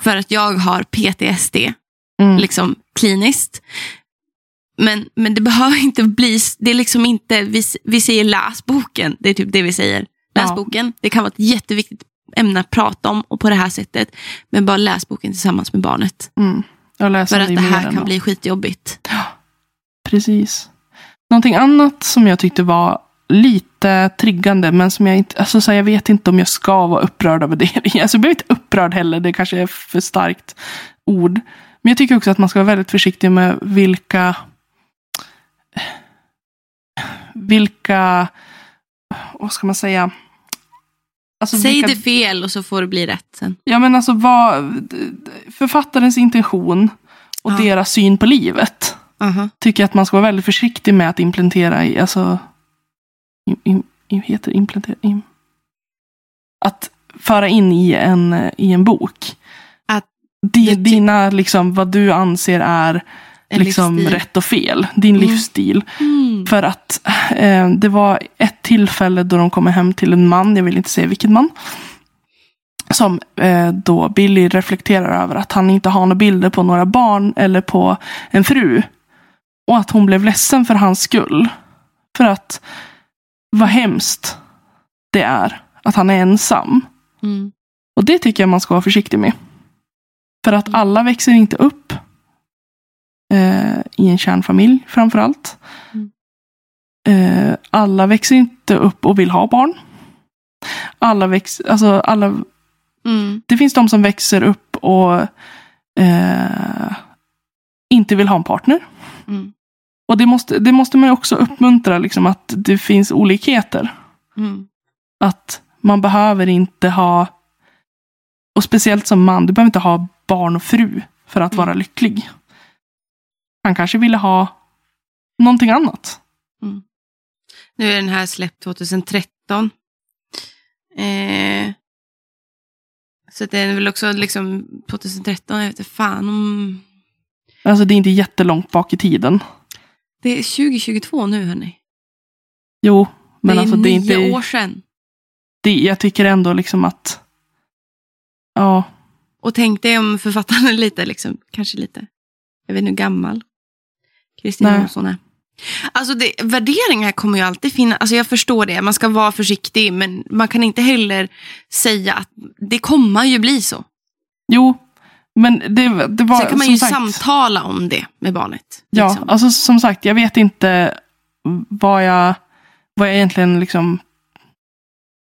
För att jag har PTSD, mm, liksom kliniskt. Men, men det behöver inte bli, det är liksom inte, vi, vi säger läs boken. Det är typ det vi säger. Läs Ja. boken. Det kan vara ett jätteviktigt ämne att prata om och på det här sättet. Men bara läs boken tillsammans med barnet. mm, För att det här kan då. bli skitjobbigt. Precis. Någonting annat som jag tyckte var lite triggande, men som jag inte, alltså så här, jag vet inte om jag ska vara upprörd över det. Alltså jag blir inte upprörd heller, det kanske är för starkt ord. Men jag tycker också att man ska vara väldigt försiktig med vilka vilka, vad ska man säga? Alltså Säg vilka, det fel och så får det bli rätt sen. Ja men alltså vad, författarens intention och Ja. deras syn på livet Aha. tycker jag att man ska vara väldigt försiktig med att implementera i, alltså, heter det implementera, im, att föra in i en, i en bok. Att Di, dina, liksom, vad du anser är En liksom livsstil. rätt och fel. Din Mm. livsstil. Mm. För att eh, det var ett tillfälle då de kommer hem till en man, jag vill inte säga vilken man. Som eh, då Billy reflekterar över att han inte har några bilder på några barn eller på en fru. Och att hon blev ledsen för hans skull. För att vad hemskt det är att han är ensam. Mm. Och det tycker jag man ska vara försiktig med. För att alla växer inte upp eh, i en kärnfamilj framför allt. Mm. Eh, alla växer inte upp och vill ha barn. Alla växer, alltså alla, Mm. det finns de som växer upp och eh, inte vill ha en partner. Mm. Och det måste, det måste man också uppmuntra, liksom, att det finns olikheter. Mm. Att man behöver inte ha, och speciellt som man, du behöver inte ha barn och fru för att Mm. vara lycklig. Han kanske ville ha någonting annat. Nu är den här släppt 2013. Eh, så det är väl också liksom 2013, jag vet inte fan om... Alltså det är inte jättelångt bak i tiden. Det är 2022 nu hörni. Jo, men det är alltså det är nio inte... år sedan. Det, jag tycker ändå liksom att... Ja, Och tänk dig om författaren är lite, liksom, kanske lite, jag vet inte hur gammal Kristin Nej. Olsson är. Alltså det, värderingar kommer ju alltid finnas, alltså jag förstår det, man ska vara försiktig, men man kan inte heller säga att det kommer ju bli så. jo. Men det, det var Sen kan man ju sagt... samtala om det med barnet. Ja, liksom. alltså som sagt, jag vet inte vad jag, vad jag egentligen liksom...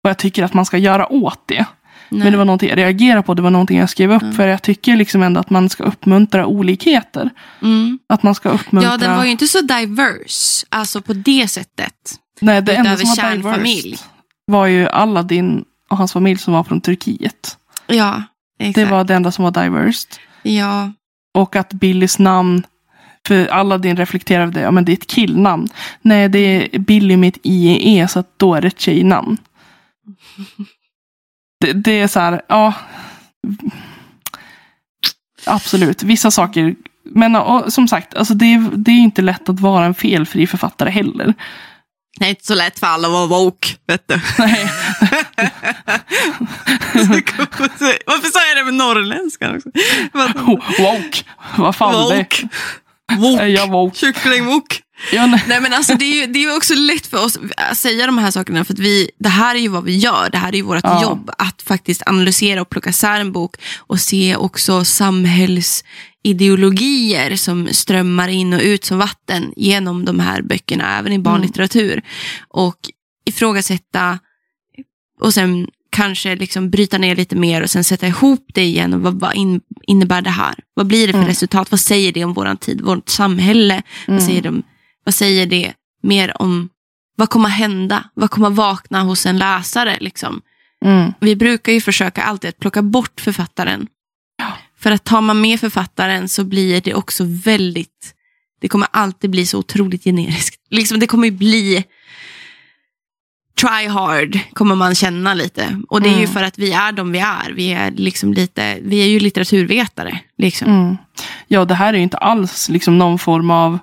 Vad jag tycker att man ska göra åt det. Nej. Men det var någonting jag reagerade på, det var någonting jag skrev upp. Mm. För jag tycker liksom ändå att man ska uppmuntra olikheter. mm. Att man ska uppmuntra... Ja, den var ju inte så diverse, alltså på det sättet. Nej, det enda som var diverse var ju Aladdin och hans familj som var från Turkiet. Ja, exakt. Det var det enda som var diverse. Ja, Och att Billys namn, för Aladdin reflekterade, ja men det är ett killnamn. Nej, det är Billy med ett IE, så att då är det ett tjejnamn. Det, det är så här, ja. Absolut, vissa saker. Men och, som sagt, alltså det, är, det är inte lätt att vara en felfri författare heller. det är inte så lätt för alla att vara woke, vet du. Nej, Varför sa jag det med norrländska också? woke. Vad fan det Woke. är Woke. jag woke? Kycklingwoke. Ja, nej. Nej men alltså det är ju det är också lätt för oss att säga de här sakerna för att vi, det här är ju vad vi gör, det här är ju vårt Ja. jobb att faktiskt analysera och plocka isär en bok och se också samhällsideologier som strömmar in och ut som vatten genom de här böckerna, även i barnlitteratur. Och ifrågasätta och sen kanske liksom bryta ner lite mer och sen sätta ihop det igen. Och vad, vad in, innebär det här? Vad blir det för Mm. resultat? Vad säger det om vår tid, vårt samhälle? Vad, säger det om, vad säger det mer om vad kommer hända? Vad kommer vakna hos en läsare? Liksom? Mm. Vi brukar ju försöka alltid att plocka bort författaren. För att tar man med författaren så blir det också väldigt, det kommer alltid bli så otroligt generiskt. Liksom det kommer ju bli try hard, kommer man känna lite. Och det är ju Mm. för att vi är de vi är. Vi är, liksom lite, vi är ju litteraturvetare. Liksom. Mm. Ja, det här är ju inte alls liksom någon form av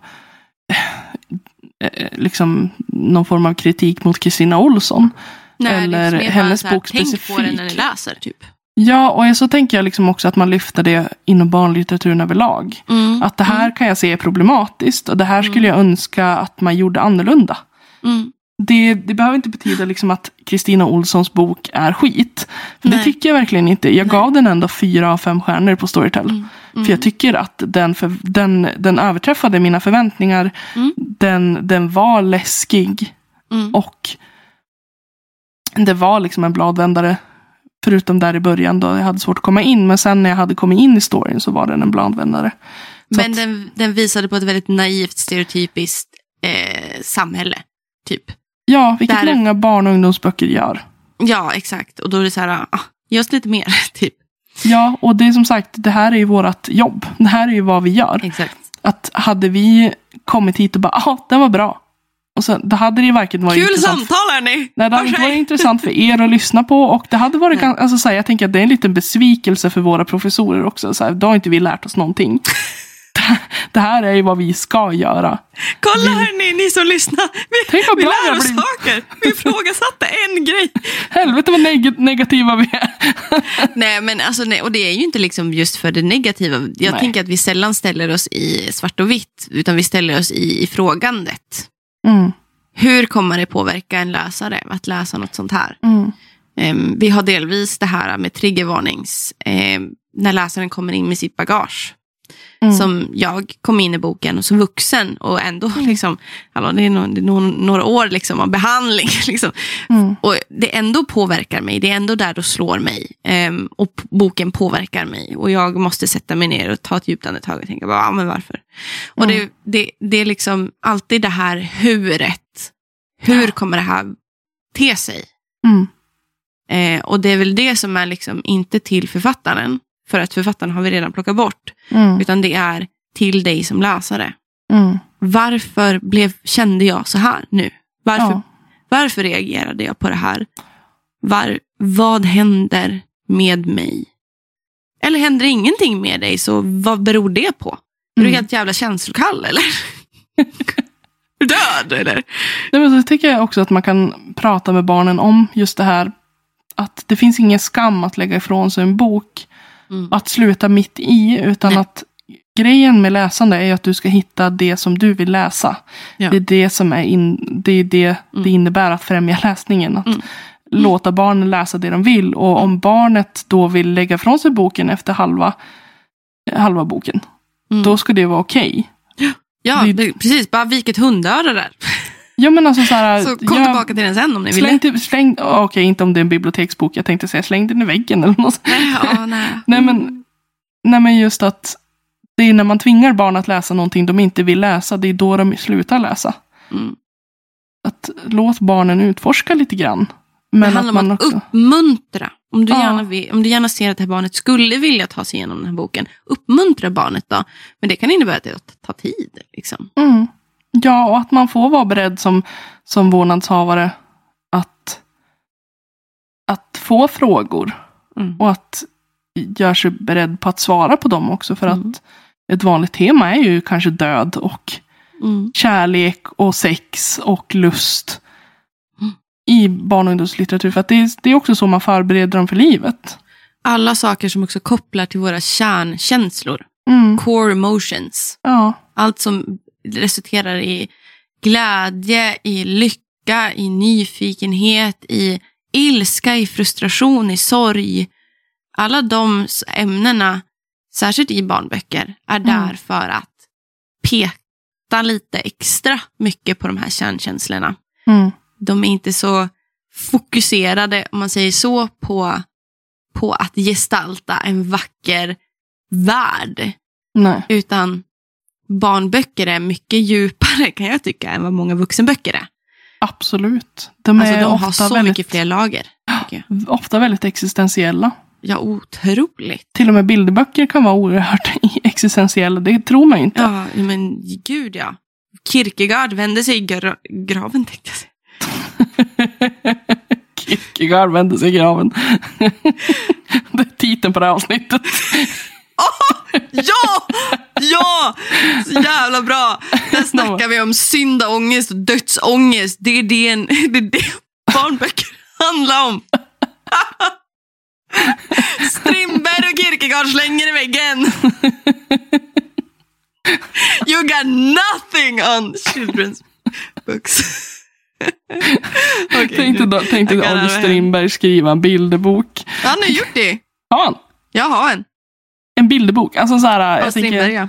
liksom någon form av kritik mot Kristina Olsson. Nej, Eller liksom, hennes här, bok Tänk på den när ni läser. Typ. Ja, och så tänker jag liksom också att man lyfter det inom barnlitteraturen överlag. Mm. Att det här kan jag se är problematiskt och det här skulle jag önska att man gjorde annorlunda. Mm. Det, det behöver inte betyda liksom att Kristina Olssons bok är skit. För det Nej. tycker jag verkligen inte. Jag gav den ändå fyra av fem stjärnor på Storytel. Mm. För jag tycker att den, för, den, den överträffade mina förväntningar. Mm. Den, den var läskig. Mm. Och det var liksom en bladvändare. Förutom där i början då jag hade svårt att komma in. Men sen när jag hade kommit in i storyn så var den en bladvändare. Så Men att- den, den visade på ett väldigt naivt, stereotypiskt eh, samhälle. Typ. Ja, vilket Där- många barn och ungdomsböcker gör. Ja, exakt. Och då är det så här, ah, ge oss lite mer. typ. Ja, och det är som sagt, det här är ju vårt jobb. Det här är ju vad vi gör. Exakt. Att hade vi kommit hit och bara, ja, den var bra. Och sen, då hade det varken varit Kul intressant. samtal hörni! Nej, det hade inte varit intressant för er att lyssna på. Och det hade varit, gan- alltså, så här, jag tänker att det är en liten besvikelse för våra professorer också. Så här, då har inte vi lärt oss någonting. Det här är ju vad vi ska göra. Kolla hörni, ni som lyssnar. Vi, Tänk vad vi bra lär oss blir. saker. Vi ifrågasatte en grej. Helvete vad neg- negativa vi är. Nej, men alltså, nej, och det är ju inte liksom just för det negativa. Jag Nej. tänker att vi sällan ställer oss i svart och vitt, utan vi ställer oss i ifrågandet. Mm, Hur kommer det påverka en läsare att läsa något sånt här? mm, Ehm, vi har delvis det här med triggervarnings, ehm, när läsaren kommer in med sitt bagage. Mm. Som jag kom in i boken och som vuxen och ändå liksom, hallå, det är, no, det är no, några år liksom av behandling. Liksom. Mm. Och det ändå påverkar mig, det är ändå där det slår mig. Ehm, och boken påverkar mig. Och jag måste sätta mig ner och ta ett djupt andetag och tänka, ja, men varför? Och Mm. det, det, det är liksom alltid det här huret. Hur kommer det här te sig? Eh, och det är väl det som är liksom inte till författaren, för att författaren har vi redan plockat bort, Mm. utan det är till dig som läsare. Mm. Varför blev, kände jag så här nu? Varför, Ja. varför reagerade jag på det här? Var, vad händer med mig? Eller händer ingenting med dig, så vad beror det på? Är du Mm. helt jävla känslokall eller? Död eller? Nej, men så tycker jag också att man kan prata med barnen om just det här. Att det finns ingen skam att lägga ifrån sig en bok. Mm. Att sluta mitt i. Utan Nej. att grejen med läsande är att du ska hitta det som du vill läsa. Ja. Det är det som är in, det, är det, det innebär att främja läsningen. Att Mm. låta barnen läsa det de vill. Och om barnet då vill lägga ifrån sig boken efter halva, halva boken. Mm. Då ska det vara okej. Ja, det- det, precis. Bara vik ett hundöra där. Ja men alltså så här. Så kom jag- tillbaka till den sen om ni ville. Släng, till, släng okej inte om det är en biblioteksbok. Jag tänkte säga släng den i väggen eller något. Nej, ja, nej. Nej men, nej men just att det är när man tvingar barn att läsa någonting de inte vill läsa. Det är då de slutar läsa. Mm. Att låt barnen utforska lite grann. Det Men att handlar man om att också. uppmuntra. Om du, Ja. gärna vill, om du gärna ser att det här barnet skulle vilja ta sig igenom den här boken, uppmuntra barnet då. Men det kan innebära att det tar tid. Liksom. Mm. Ja, och att man får vara beredd som, som vårdnadshavare att, att få frågor. Mm. Och att göra sig beredd på att svara på dem också. För Mm. att ett vanligt tema är ju kanske död och Mm. kärlek och sex och lust. Mm. I barn och ungdomslitteratur. För att det är, det är också så man förbereder dem för livet. Alla saker som också kopplar till våra kärnkänslor. Mm. Core emotions. Ja. Allt som resulterar i glädje, i lycka, i nyfikenhet, i ilska, i frustration, i sorg. Alla de ämnena, särskilt i barnböcker, är Mm. där för att peta lite extra mycket på de här kärnkänslorna. Mm. De är inte så fokuserade, om man säger så, på, på att gestalta en vacker värld. Nej. Utan barnböcker är mycket djupare kan jag tycka än vad många vuxenböcker är. Absolut. De Alltså de har så väldigt, mycket fler lager. ofta väldigt existentiella. Ja, otroligt. Till och med bilderböcker kan vara oerhört existentiella. Det tror man ju inte. Ja, men gud ja. Kierkegaard vände sig i gra graven tänkte jag säga. Kierkegaard vände sig i graven. det är titeln på det här avsnittet. Ja! Ja! Så jävla bra. Där snackar vi om syndaångest och dödsångest. Det är det, en, det, är det barnböcker handlar om. Strindberg och Kierkegaard slänger i väggen. You got nothing on children's books. Okej, tänkte då, tänkte hem. Strindberg skriva en bilderbok. Han har gjort det. Har han? Jag har en. En bilderbok? Alltså så här, jag Strindberg, tänker, ja.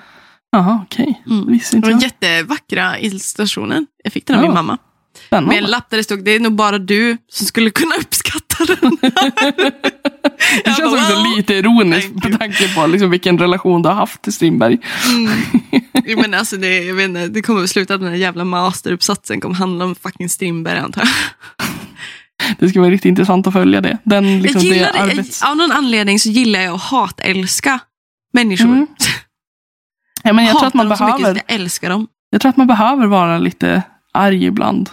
jaha okej. Mm. Visste inte Det var jag. jättevackra illustrationen. Jag fick den av Ja. min mamma. Spännande. Med en lapp där det stod, det är nog bara du som skulle kunna uppskatta den. Det Jag känns bara, också "Wow." lite ironiskt med tanke på liksom vilken relation du har haft till Strindberg. Mm. Jo, men alltså det, jag vet inte, det kommer att sluta att den här jävla masteruppsatsen kommer handla om fucking Strindberg antar jag. Det ska vara riktigt intressant att följa det. Den, liksom, gillar det det, arbets... Av någon anledning så gillar jag att hatälska människor. Mm. ja, men jag, tror Hatar att man dem så mycket så behöver, att jag älskar dem. jag tror att man behöver vara lite arg ibland.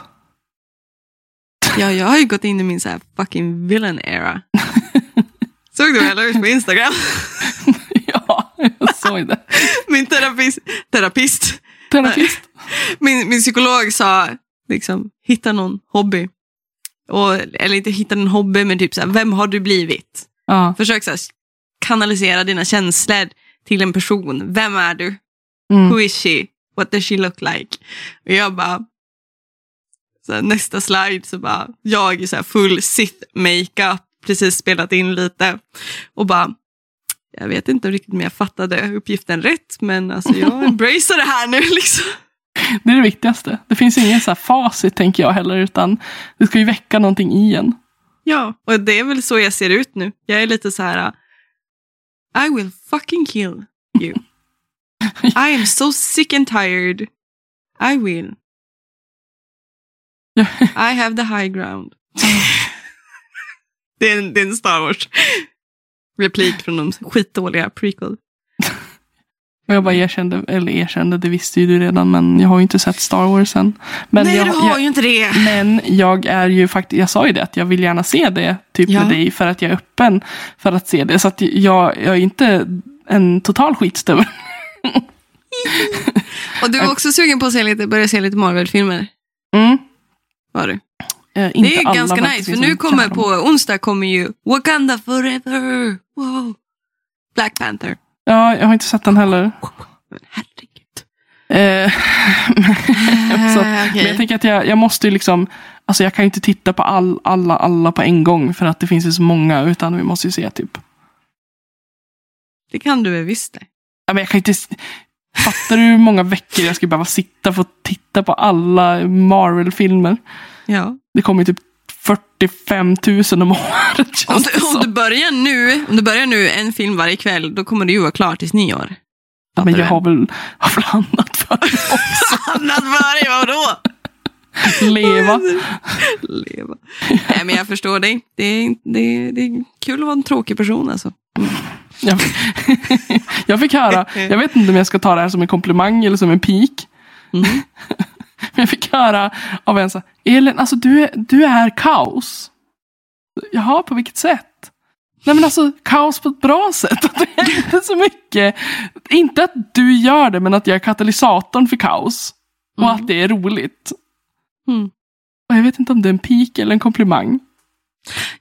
Ja, jag har ju gått in i min så här fucking villain era. Såg du vad jag la ut på Instagram? ja, jag såg det. Min terapist, terapist Terapist. min, min psykolog sa, liksom, hitta någon hobby. Och, eller inte hitta någon hobby, men typ så här, vem har du blivit? Ja. Försök så här, kanalisera dina känslor till en person. Vem är du? Mm. Who is she? What does she look like? Och jag bara, så här, nästa slide så bara, jag i så här full sith makeup, precis spelat in lite. Och bara, jag vet inte riktigt om jag fattade uppgiften rätt, men alltså jag embracear det här nu liksom. Det är det viktigaste. Det finns ingen så här facit tänker jag heller, utan det ska ju väcka någonting i en. Ja, och det är väl så jag ser ut nu. Jag är lite så här, I will fucking kill you. I am so sick and tired. I will. I have the high ground. det, är en, det är en Star Wars replik från de skitdåliga prequel. Och jag bara erkände, eller erkände, det visste ju du redan, men jag har ju inte sett Star Wars än. Men Nej, jag, du har jag, ju inte det. Men jag är ju faktiskt, jag sa ju det att jag vill gärna se det typ Ja. med dig för att jag är öppen för att se det. Så att jag, jag är inte en total skitstövel. Och du var också sugen på att se lite, börja se lite Marvel-filmer. Mm. Var du? Eh, inte Det är ganska nice, för nu kommer på onsdag kommer ju Wakanda forever. Wow. Black Panther. Ja, jag har inte sett den heller. Men herregud. Eh, så, Eh, okej. Men jag tänker att jag, jag måste ju liksom, alltså jag kan ju inte titta på all, alla, alla på en gång för att det finns ju så många, utan vi måste ju se typ. Det kan du väl visst det. Ja, men jag kan inte, fattar du hur många veckor jag skulle behöva sitta för att titta på alla Marvel-filmer? Ja. Det kommer ju typ 45 000 om året Om du, om du börjar nu, om du börjar nu en film varje kväll, då kommer du ju vara klar tills nyår. Fattar Men jag har väl, har väl annat för mig också. Annat varje, vadå? Leva. Leva. Nej, men jag förstår dig. Det är, det, är, det är kul att vara en tråkig person alltså. Jag, jag fick höra, jag vet inte om jag ska ta det här som en komplimang eller som en pik. Mm. Men jag fick höra av en så här, Elin, alltså du är, du är kaos. Jaha, på vilket sätt? Nej men alltså kaos på ett bra sätt. Att det är inte så mycket. Inte att du gör det, men att jag är katalysatorn för kaos. Och Mm. att det är roligt. Mm. Och jag vet inte om det är en pik eller en komplimang.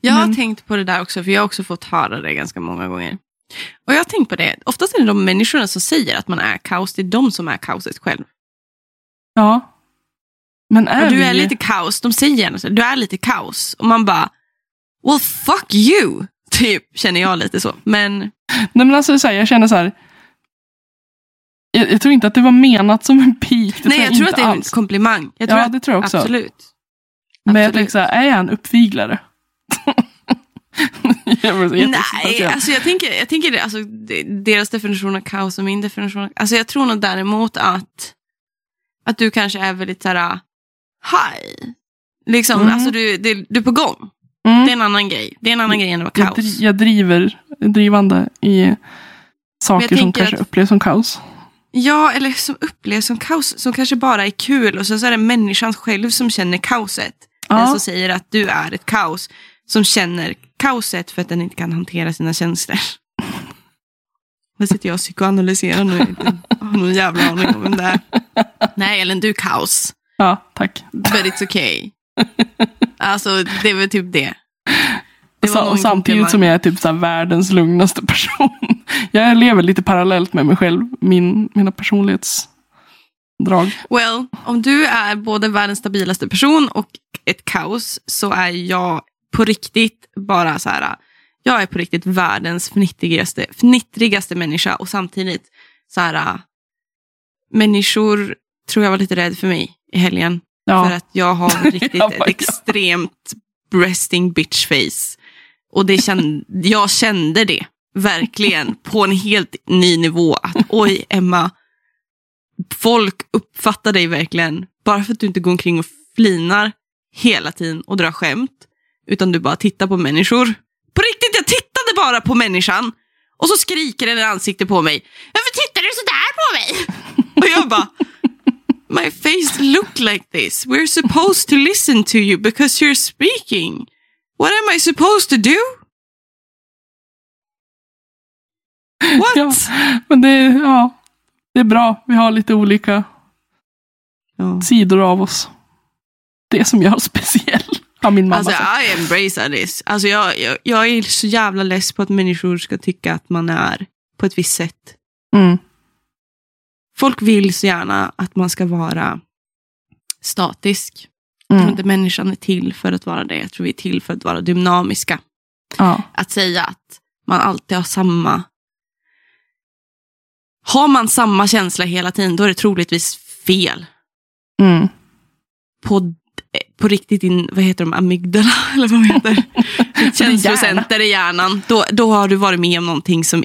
Jag har Men- tänkt på det där också, för jag har också fått höra det ganska många gånger. Och jag har tänkt på det, oftast är det de människorna som säger att man är kaos, det är de som är kaoset själv. Ja. Men är du vi... är lite kaos, de säger gärna så, du är lite kaos. Och man bara, well fuck you, typ känner jag lite så. Men Nej men alltså så här, jag känner så här. Jag, jag tror inte att det var menat som en pik. Nej, jag tror inte att det är en alls. komplimang. Jag tror Ja, att, det tror jag också. Absolut. Men jag Absolut. tänker så här, är han uppviglare? Jag så Nej, alltså jag tänker, jag tänker det, alltså, deras definition av kaos och min definition av, alltså jag tror nog däremot att, att du kanske är väldigt såhär, hej. Liksom, Mm. alltså du, det, du är på gång. Mm. Det är en annan grej. Det är en annan grej än att vara jag, kaos. dri- jag driver, drivande i saker som kanske att- upplevs som kaos. Ja, eller som upplevs som kaos, som kanske bara är kul och sen så är det människan själv som känner kaoset. Den Ja. som säger att du är ett kaos, som känner kaoset för att den inte kan hantera sina känslor. Nu sitter jag och psykoanalyserar nu. Jag har någon jävla aning om vem det är. Nej, Ellen, du är kaos. Ja, tack. But it's okay. Alltså, det är väl typ det. Det och samtidigt som jag är typ så världens lugnaste person. Jag lever lite parallellt med mig själv, min, mina personlighetsdrag. Well, om du är både världens stabilaste person och ett kaos så är jag på riktigt bara så här. Jag är på riktigt världens fnittrigaste, fnittrigaste människa och samtidigt så här. Människor tror jag var lite rädd för mig i helgen. Ja. För att jag har riktigt Ja, ett extremt resting bitch face. Och det kände, jag kände det verkligen på en helt ny nivå. Att oj, Emma, folk uppfattar dig verkligen bara för att du inte går omkring och flinar hela tiden och drar skämt. Utan du bara tittar på människor. På riktigt, jag tittade bara på människan. Och så skriker den i ansiktet på mig. Varför tittar du sådär på mig? Och jag bara, My face look like this. We're supposed to listen to you because you're speaking. What am I supposed to do? What? Ja, men det, ja, det är bra. Vi har lite olika Ja. sidor av oss. Det som gör oss speciell, har min mamma Alltså, sagt. I embrace this. Alltså, jag, jag, jag är så jävla less på att människor ska tycka att man är på ett visst sätt. Mm. Folk vill så gärna att man ska vara statisk. Jag tror Mm. inte människan är till för att vara det. Jag tror vi är till för att vara dynamiska. Ja. Att säga att man alltid har samma... Har man samma känsla hela tiden, då är det troligtvis fel. Mm. På, på riktigt din, vad heter de, amygdala, eller vad heter? Känslocenter i hjärnan. Då, då har du varit med om någonting som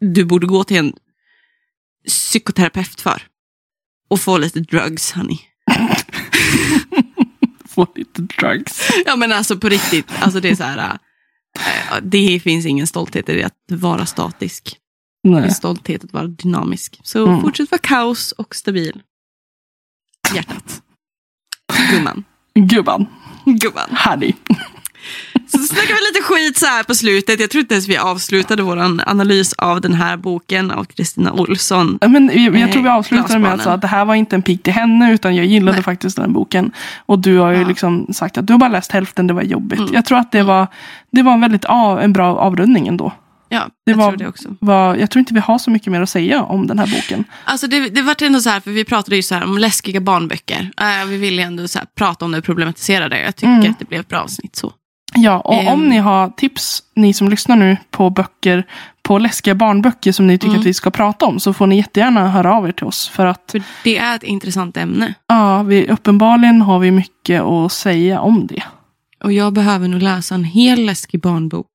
du borde gå till en psykoterapeut för. Och få lite drugs, honey. Få lite drugs. Ja men alltså på riktigt, alltså det är så här. äh, det finns ingen stolthet i att vara statisk. Det är Nej. stolthet att vara dynamisk. Så Mm. fortsätt vara kaos och stabil. Hjärtat. Gumman. Gubban, Gumman. Harry. Så snackar vi lite skit så här på slutet. Jag tror inte ens vi avslutade vår analys av den här boken av Kristina Olsson. Ja, Men jag, jag tror vi Eh, avslutade med att, säga att det här var inte en pik till henne utan jag gillade Nej. faktiskt den boken. Och du har ju Ja. liksom sagt att du har bara läst hälften, det var jobbigt. Mm. Jag tror att det var, det var en väldigt av, en bra avrundning ändå. Ja, Det jag var- tror det också. Var, jag tror inte vi har så mycket mer att säga om den här boken. Alltså det, det var ändå så här, för vi pratade ju så här om läskiga barnböcker. Eh, vi ville ändå så här prata om det och problematisera det. Jag tycker Mm. att det blev ett bra avsnitt så. Ja, och om Ehm. ni har tips, ni som lyssnar nu, på böcker, på läskiga barnböcker som ni tycker Mm. att vi ska prata om, så får ni jättegärna höra av er till oss. För att För det är ett intressant ämne. ja, vi, uppenbarligen har vi mycket att säga om det. Och jag behöver nog läsa en hel läskig barnbok.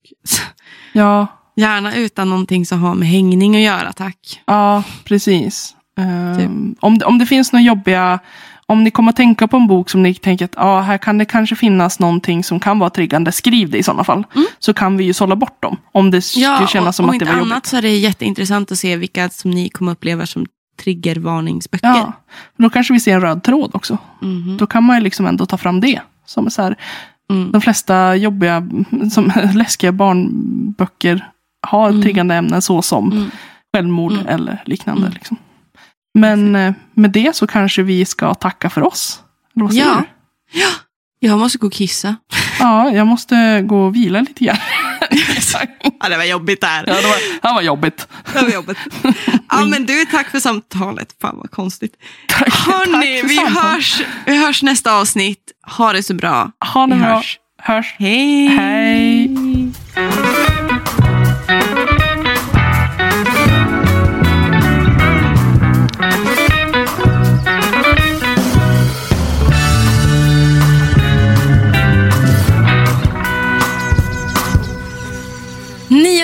Ja, Gärna utan någonting som har med hängning att göra, tack. Ja, precis. Ehm, Typ. om, det- om det finns några jobbiga, om ni kommer att tänka på en bok som ni tänker att ah, här kan det kanske finnas någonting som kan vara triggande, skriv det i sådana fall. Så kan vi ju sålla bort dem. Om det skulle Mm. Ja, kännas och, som om att det inte var annat jobbigt. så är det jätteintressant att se vilka som ni kommer uppleva som triggervarningsböcker. Ja, då kanske vi ser en röd tråd också. Mhm. Då kan man ju liksom ändå ta fram det. Som så här, Mm. De flesta jobbiga, som, läskiga barnböcker har Mm. triggande ämnen såsom Mm. självmord Mm. eller liknande. Mm. Liksom. Men eh, med det så kanske vi ska tacka för oss. Eller Ja. du? Jag måste gå och kissa. Ja, jag måste gå och vila lite grann. Ja, det var jobbigt där. ja, det, var, det var jobbigt. Det var jobbigt. Ja, men du, tack för samtalet. Fan vad konstigt. Tack, Hörni, tack vi samtalet. hörs, vi hörs nästa avsnitt. Ha det så bra. Ha det vi bra. hörs. hörs. Hej! Hej.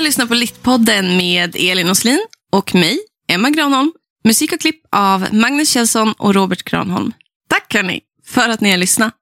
Lyssnat på Littpodden med Elin Oslin och mig, Emma Granholm. Musik och klipp av Magnus Kjellson och Robert Granholm. Tack hörni för att ni har lyssnat.